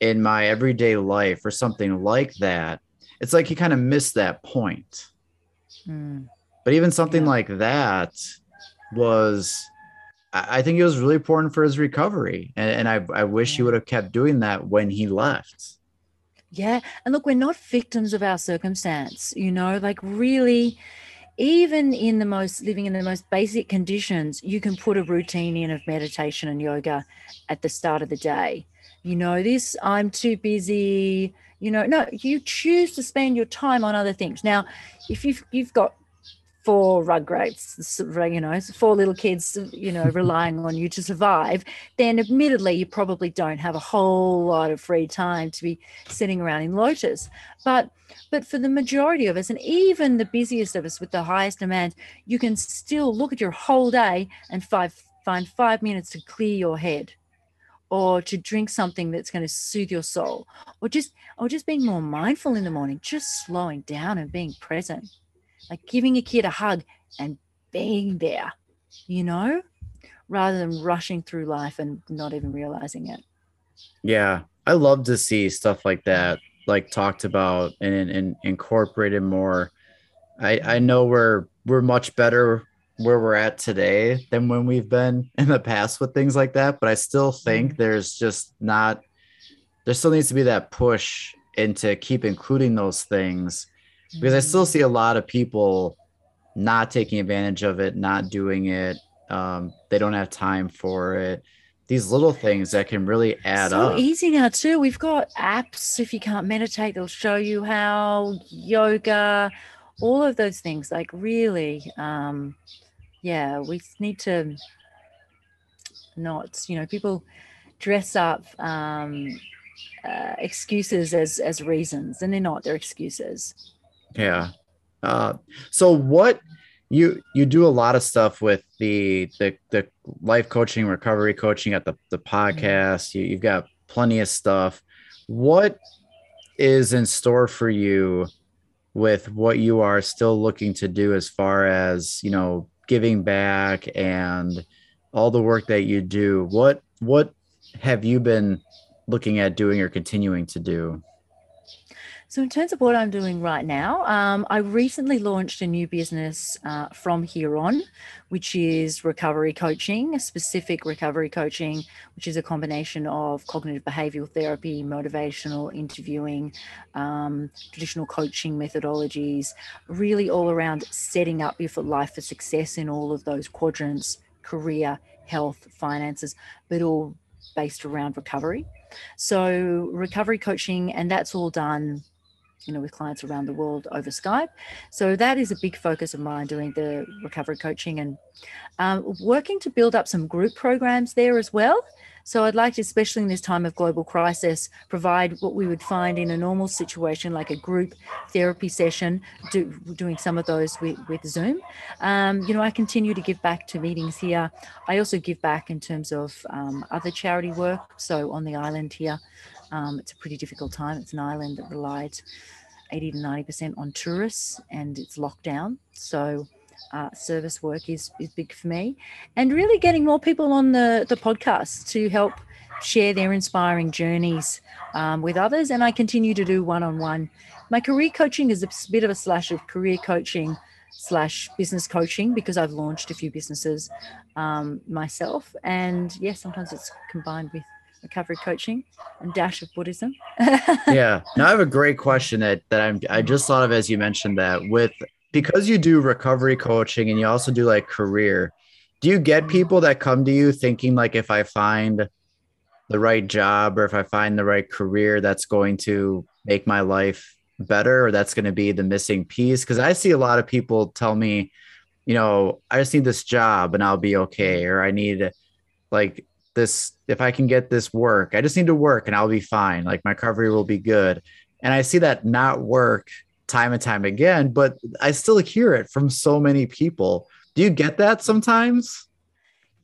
in my everyday life or something like that. It's like you kind of missed that point. Mm. But even something yeah. like that was, I think it was really important for his recovery. And, and I, I wish yeah. he would have kept doing that when he left. Yeah. And look, we're not victims of our circumstance, you know, like really, even in the most living in the most basic conditions, you can put a routine in of meditation and yoga at the start of the day. You know, this, I'm too busy, you know, no, you choose to spend your time on other things. Now, if you've, you've got four Rugrats, you know, four little kids, you know, relying on you to survive, then admittedly you probably don't have a whole lot of free time to be sitting around in Lotus. But but for the majority of us, and even the busiest of us with the highest demand, you can still look at your whole day and five, find five minutes to clear your head or to drink something that's going to soothe your soul or just or just being more mindful in the morning just slowing down and being present like giving a kid a hug and being there, you know, rather than rushing through life and not even realizing it. Yeah. I love to see stuff like that, like talked about and, and incorporated more. I, I know we're we're much better where we're at today than when we've been in the past with things like that. But I still think mm-hmm. there's just not there still needs to be that push into keep including those things because I still see a lot of people not taking advantage of it, not doing it. Um, they don't have time for it. These little things that can really add so up. easy now too. We've got apps. If you can't meditate, they'll show you how. Yoga, all of those things. Like really, um, yeah, we need to not. You know, people dress up um, uh, excuses as as reasons, and they're not. They're excuses. Yeah. Uh, so what you you do a lot of stuff with the the the life coaching, recovery coaching at the the podcast. You, you've got plenty of stuff. What is in store for you with what you are still looking to do as far as you know giving back and all the work that you do what what have you been looking at doing or continuing to do so, in terms of what I'm doing right now, um, I recently launched a new business uh, from here on, which is recovery coaching, specific recovery coaching, which is a combination of cognitive behavioral therapy, motivational interviewing, um, traditional coaching methodologies, really all around setting up your life for success in all of those quadrants career, health, finances, but all based around recovery. So, recovery coaching, and that's all done you know, with clients around the world over Skype. So that is a big focus of mine doing the recovery coaching and um, working to build up some group programs there as well. So I'd like to, especially in this time of global crisis, provide what we would find in a normal situation, like a group therapy session, do, doing some of those with, with Zoom. Um, you know, I continue to give back to meetings here. I also give back in terms of um, other charity work. So on the island here, um, it's a pretty difficult time. It's an island that relies 80 to 90% on tourists and it's locked down. So uh, service work is, is big for me. And really getting more people on the, the podcast to help share their inspiring journeys um, with others. And I continue to do one on one. My career coaching is a bit of a slash of career coaching slash business coaching because I've launched a few businesses um, myself. And yes, yeah, sometimes it's combined with recovery coaching and dash of Buddhism. yeah. Now I have a great question that that I'm I just thought of as you mentioned that with because you do recovery coaching and you also do like career, do you get people that come to you thinking like if I find the right job or if I find the right career that's going to make my life better or that's going to be the missing piece? Because I see a lot of people tell me, you know, I just need this job and I'll be okay, or I need like this if I can get this work, I just need to work and I'll be fine. Like my recovery will be good. And I see that not work time and time again, but I still hear it from so many people. Do you get that sometimes?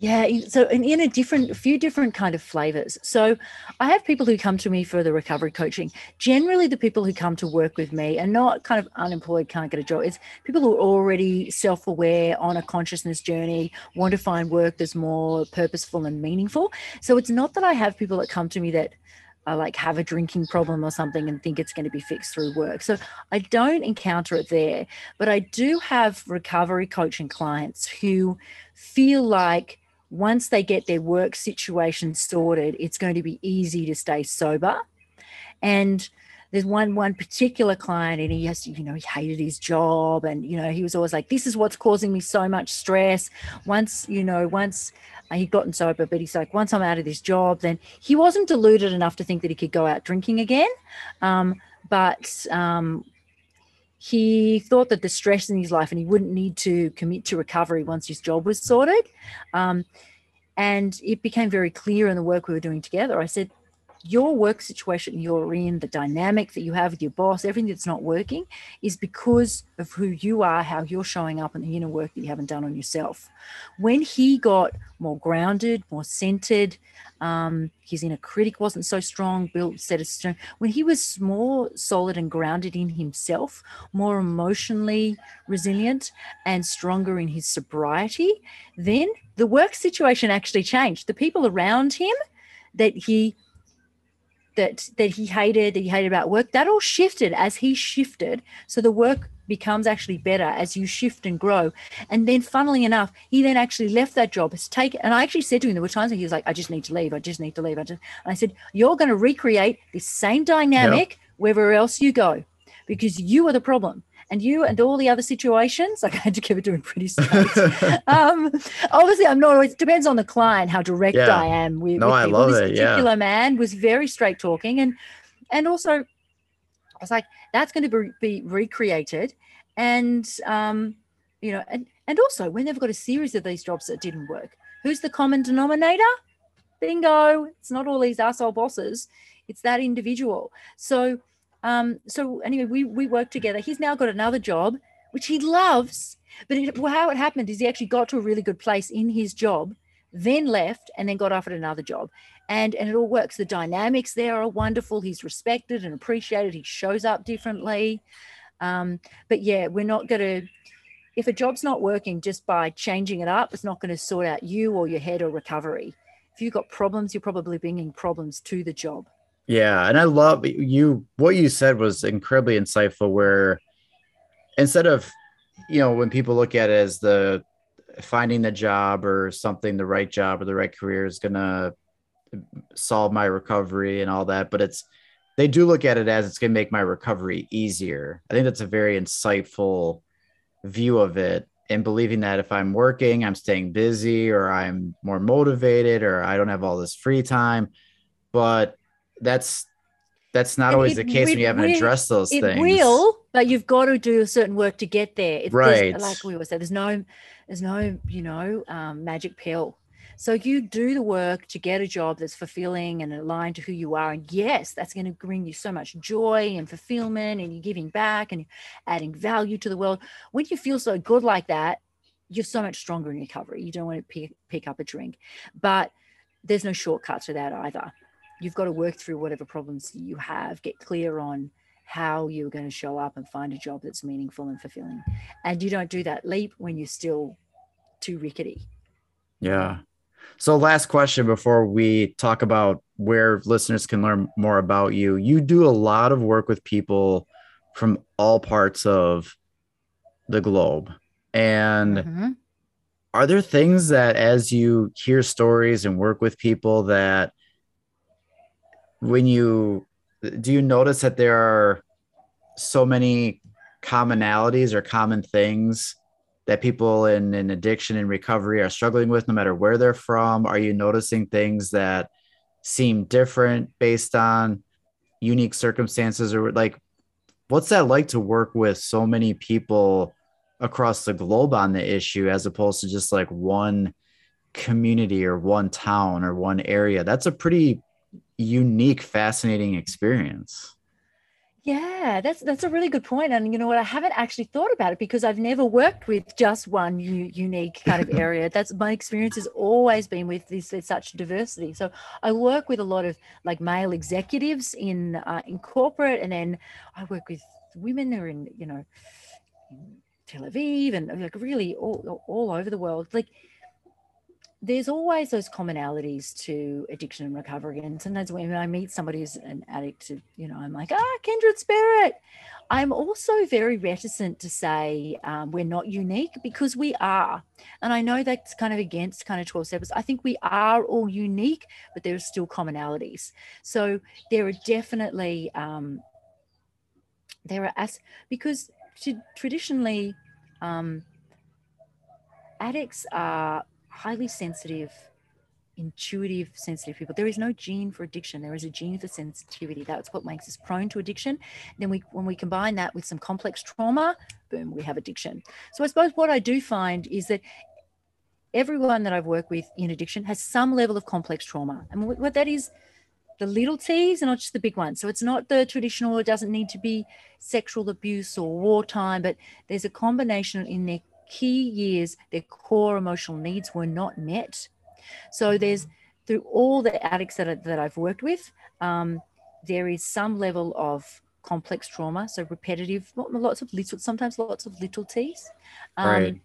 Yeah, so in, in a different, a few different kind of flavors. So I have people who come to me for the recovery coaching. Generally, the people who come to work with me are not kind of unemployed, can't get a job. It's people who are already self-aware on a consciousness journey, want to find work that's more purposeful and meaningful. So it's not that I have people that come to me that I like have a drinking problem or something and think it's going to be fixed through work. So I don't encounter it there, but I do have recovery coaching clients who feel like once they get their work situation sorted, it's going to be easy to stay sober. And there's one one particular client, and he has, you know, he hated his job, and you know, he was always like, "This is what's causing me so much stress." Once, you know, once he'd gotten sober, but he's like, once I'm out of this job, then he wasn't deluded enough to think that he could go out drinking again. Um, but um, he thought that the stress in his life and he wouldn't need to commit to recovery once his job was sorted. Um, and it became very clear in the work we were doing together. I said, your work situation you're in, the dynamic that you have with your boss, everything that's not working is because of who you are, how you're showing up, and the inner work that you haven't done on yourself. When he got more grounded, more centered, um, his inner critic wasn't so strong, built set of strength. When he was more solid and grounded in himself, more emotionally resilient and stronger in his sobriety, then the work situation actually changed. The people around him that he that that he hated, that he hated about work, that all shifted as he shifted. So the work becomes actually better as you shift and grow. And then, funnily enough, he then actually left that job. Has taken, and I actually said to him, there were times when he was like, "I just need to leave. I just need to leave." I just, and I said, "You're going to recreate this same dynamic yep. wherever else you go, because you are the problem." And you and all the other situations, like I had to give it to him pretty straight. um, obviously, I'm not always depends on the client how direct yeah. I am with. No, with I love this it. particular yeah. man was very straight talking, and and also I was like, that's going to be, be recreated, and um, you know, and and also when they've got a series of these jobs that didn't work, who's the common denominator? Bingo! It's not all these asshole bosses; it's that individual. So um, so anyway, we we worked together. He's now got another job, which he loves. But it, well, how it happened is he actually got to a really good place in his job, then left, and then got offered another job. And and it all works. The dynamics there are wonderful. He's respected and appreciated. He shows up differently. Um, but yeah, we're not going to. If a job's not working just by changing it up, it's not going to sort out you or your head or recovery. If you've got problems, you're probably bringing problems to the job. Yeah, and I love you. What you said was incredibly insightful. Where instead of, you know, when people look at it as the finding the job or something, the right job or the right career is gonna solve my recovery and all that, but it's they do look at it as it's gonna make my recovery easier. I think that's a very insightful view of it and believing that if I'm working, I'm staying busy or I'm more motivated or I don't have all this free time. But that's that's not always it, the case when you haven't addressed those it things. It will, but you've got to do a certain work to get there. It's, right. Like we always say, there's no, there's no, you know, um, magic pill. So you do the work to get a job that's fulfilling and aligned to who you are. And yes, that's going to bring you so much joy and fulfillment, and you're giving back and you're adding value to the world. When you feel so good like that, you're so much stronger in recovery. You don't want to pick, pick up a drink, but there's no shortcut to that either you've got to work through whatever problems you have, get clear on how you're going to show up and find a job that's meaningful and fulfilling. And you don't do that leap when you're still too rickety. Yeah. So, last question before we talk about where listeners can learn more about you. You do a lot of work with people from all parts of the globe. And mm-hmm. are there things that, as you hear stories and work with people, that when you do you notice that there are so many commonalities or common things that people in, in addiction and recovery are struggling with no matter where they're from? Are you noticing things that seem different based on unique circumstances or like what's that like to work with so many people across the globe on the issue as opposed to just like one community or one town or one area? That's a pretty unique, fascinating experience. Yeah, that's that's a really good point. And you know what, I haven't actually thought about it because I've never worked with just one u- unique kind of area. that's my experience has always been with this with such diversity. So I work with a lot of like male executives in uh, in corporate, and then I work with women who are in you know in Tel Aviv and like really all all over the world. Like there's always those commonalities to addiction and recovery. And sometimes when I meet somebody who's an addict, you know, I'm like, ah, kindred spirit. I'm also very reticent to say um, we're not unique because we are. And I know that's kind of against kind of 12 steps. I think we are all unique, but there are still commonalities. So there are definitely, um, there are, as because traditionally, um, addicts are highly sensitive intuitive, sensitive people. There is no gene for addiction. There is a gene for sensitivity. That's what makes us prone to addiction. Then we, when we combine that with some complex trauma, boom, we have addiction. So I suppose what I do find is that everyone that I've worked with in addiction has some level of complex trauma. And what that is, the little T's and not just the big ones. So it's not the traditional, it doesn't need to be sexual abuse or wartime, but there's a combination in their key years, their core emotional needs were not met. So there's through all the addicts that, I, that I've worked with, um, there is some level of complex trauma, so repetitive, lots of little, sometimes lots of little T's, um, right.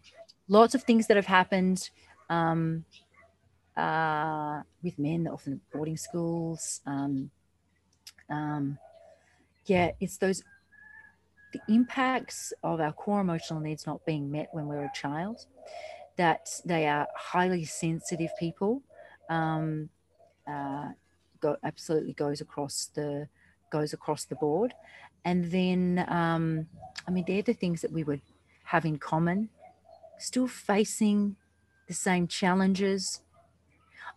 lots of things that have happened um, uh, with men, often boarding schools. Um, um, yeah, it's those the impacts of our core emotional needs not being met when we're a child. That they are highly sensitive people. Um, uh, go, absolutely goes across the goes across the board, and then um, I mean they're the things that we would have in common. Still facing the same challenges,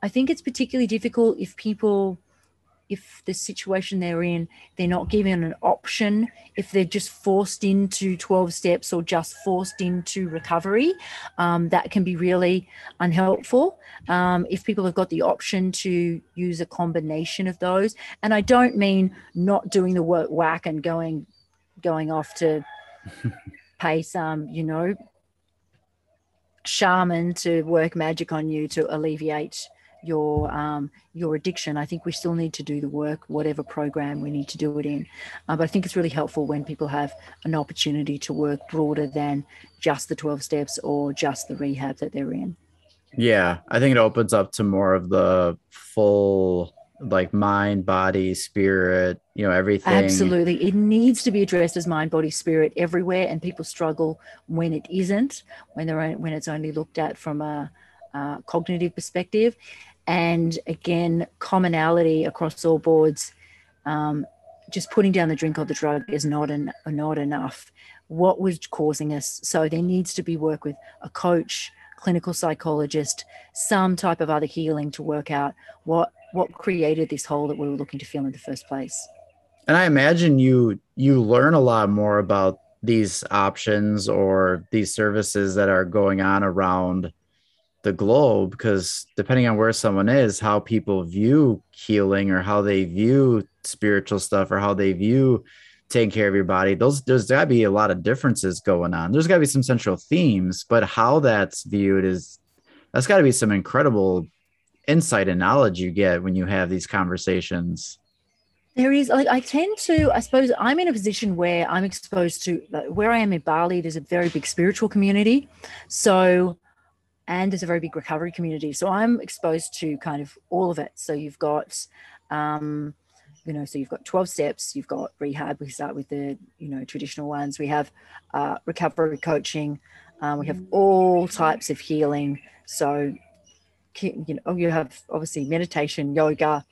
I think it's particularly difficult if people, if the situation they're in, they're not given an option, if they're just forced into 12 steps or just forced into recovery, um, that can be really unhelpful. Um, if people have got the option to use a combination of those, and I don't mean not doing the work whack and going going off to pay some, you know, shaman to work magic on you to alleviate your um, your addiction. I think we still need to do the work, whatever program we need to do it in. Uh, but I think it's really helpful when people have an opportunity to work broader than just the 12 steps or just the rehab that they're in. Yeah, I think it opens up to more of the full like mind, body, spirit, you know, everything. Absolutely. It needs to be addressed as mind, body, spirit everywhere. And people struggle when it isn't, when they're when it's only looked at from a, a cognitive perspective and again commonality across all boards. Um, just putting down the drink or the drug is not an, not enough. What was causing us? So there needs to be work with a coach clinical psychologist some type of other healing to work out what what created this hole that we were looking to fill in the first place. And i imagine you you learn a lot more about these options or these services that are going on around the globe because depending on where someone is how people view healing or how they view spiritual stuff or how they view taking care of your body those there's got to be a lot of differences going on. There's got to be some central themes but how that's viewed is that's got to be some incredible insight and knowledge you get when you have these conversations. There is like i tend to i suppose i'm in a position where i'm exposed to where i am in bali there's a very big spiritual community. So and there's a very big recovery community. So I'm exposed to kind of all of it. So you've got, um, you know, so you've got 12 steps, you've got rehab. We start with the, you know, traditional ones. We have uh, recovery coaching. Um, we have all types of healing. So, you know, you have obviously meditation, yoga,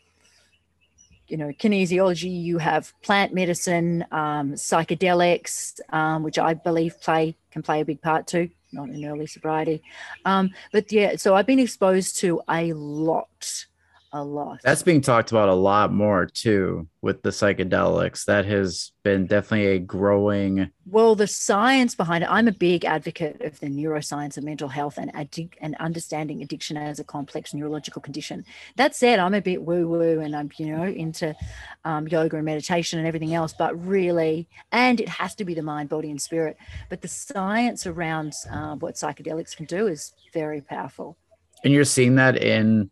you know, kinesiology, you have plant medicine, um, psychedelics, um, which I believe play can play a big part too not in early sobriety. Um, but yeah, so I've been exposed to a lot a lot. That's being talked about a lot more too with the psychedelics. That has been definitely a growing. Well, the science behind it. I'm a big advocate of the neuroscience of mental health and addic- and understanding addiction as a complex neurological condition. That said, I'm a bit woo woo and I'm you know into um, yoga and meditation and everything else, but really, and it has to be the mind, body, and spirit. But the science around uh, what psychedelics can do is very powerful. And you're seeing that in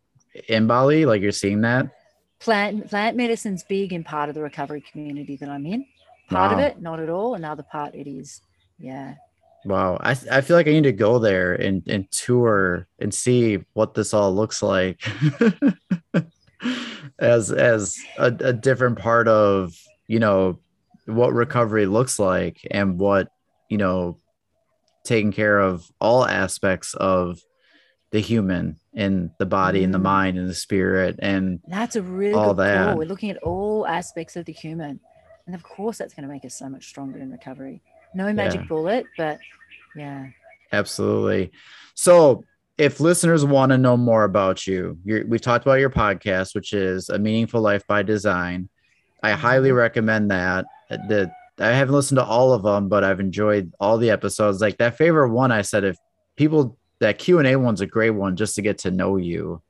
in Bali? Like you're seeing that? Plant plant medicine's big in part of the recovery community that I'm in. Part wow. of it, not at all. Another part it is. Yeah. Wow. I, I feel like I need to go there and, and tour and see what this all looks like as as a, a different part of, you know, what recovery looks like and what, you know, taking care of all aspects of the human and the body and the mm. mind and the spirit and that's a really all that. Call. We're looking at all aspects of the human, and of course, that's going to make us so much stronger in recovery. No magic yeah. bullet, but yeah, absolutely. So if listeners want to know more about you, we've talked about your podcast, which is A Meaningful Life by Design. I highly mm-hmm. recommend that. The I haven't listened to all of them, but I've enjoyed all the episodes. Like that favorite one, I said if people that Q and A one's a great one just to get to know you,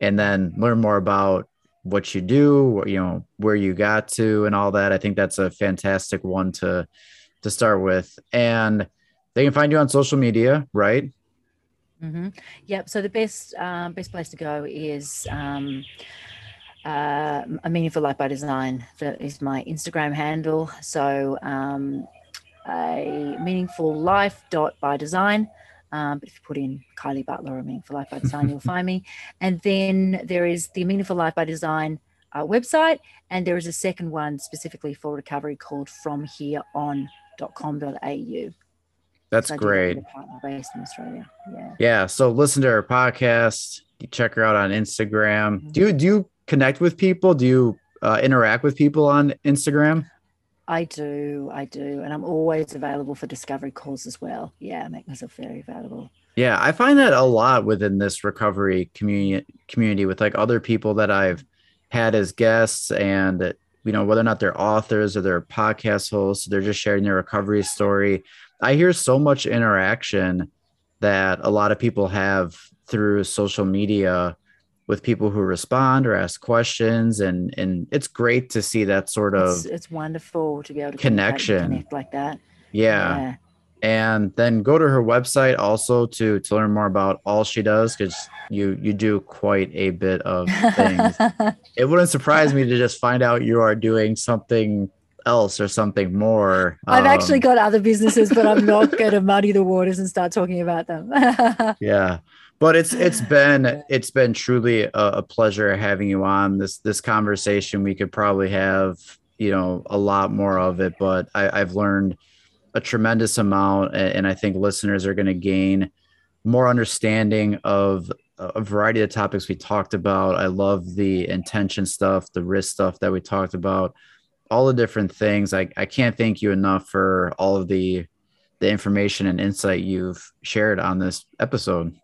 and then learn more about what you do, you know, where you got to, and all that. I think that's a fantastic one to to start with. And they can find you on social media, right? Mm-hmm. Yep. So the best um, best place to go is um, uh, a meaningful life by design. That is my Instagram handle. So um, a meaningful life dot by design. Um, but if you put in Kylie Butler or Meaningful Life by Design, you'll find me. And then there is the Meaningful Life by Design uh, website, and there is a second one specifically for recovery called FromHereOn.com.au. That's so great. Based in Australia. Yeah. Yeah. So listen to her podcast. check her out on Instagram. Mm-hmm. Do you do you connect with people? Do you uh, interact with people on Instagram? I do, I do, and I'm always available for discovery calls as well. Yeah, I make myself very available. Yeah, I find that a lot within this recovery community community with like other people that I've had as guests and you know whether or not they're authors or they're podcast hosts, they're just sharing their recovery story. I hear so much interaction that a lot of people have through social media with people who respond or ask questions and and it's great to see that sort of it's, it's wonderful to be able to connection connect like that yeah. yeah. and then go to her website also to to learn more about all she does because you you do quite a bit of things it wouldn't surprise me to just find out you are doing something else or something more. I've um, actually got other businesses, but I'm not going to muddy the waters and start talking about them. yeah. But it's it's been it's been truly a, a, pleasure having you on this this conversation. We could probably have you know a lot more of it, but I, I've learned a tremendous amount, and I think listeners are going to gain more understanding of a variety of topics we talked about. I love the intention stuff, the risk stuff that we talked about all the different things. I, I can't thank you enough for all of the the information and insight you've shared on this episode.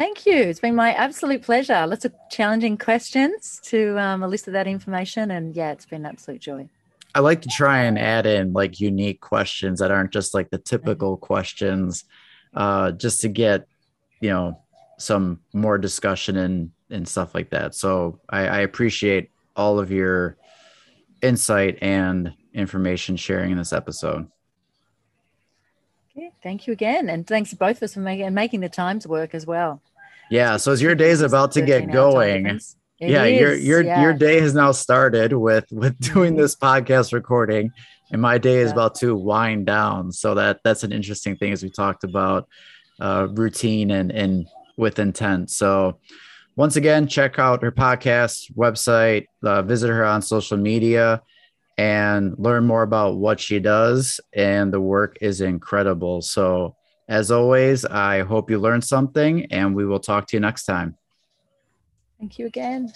Thank you. It's been my absolute pleasure. Lots of challenging questions to um, elicit that information. And yeah, it's been an absolute joy. I like to try and add in like unique questions that aren't just like the typical mm-hmm. questions, uh, just to get, you know, some more discussion and, and stuff like that. So I, I appreciate all of your insight and information sharing in this episode. Okay, thank you again, and thanks to both of us for making making the times work as well. Yeah, so as your day is about to get going, yeah, is, your your yeah. your day has now started with with doing mm-hmm. this podcast recording, and my day is yeah. about to wind down. So that that's an interesting thing as we talked about uh, routine and and with intent. So once again, check out her podcast website, uh, visit her on social media, and learn more about what she does. And the work is incredible. So, as always, I hope you learned something, and we will talk to you next time. Thank you again.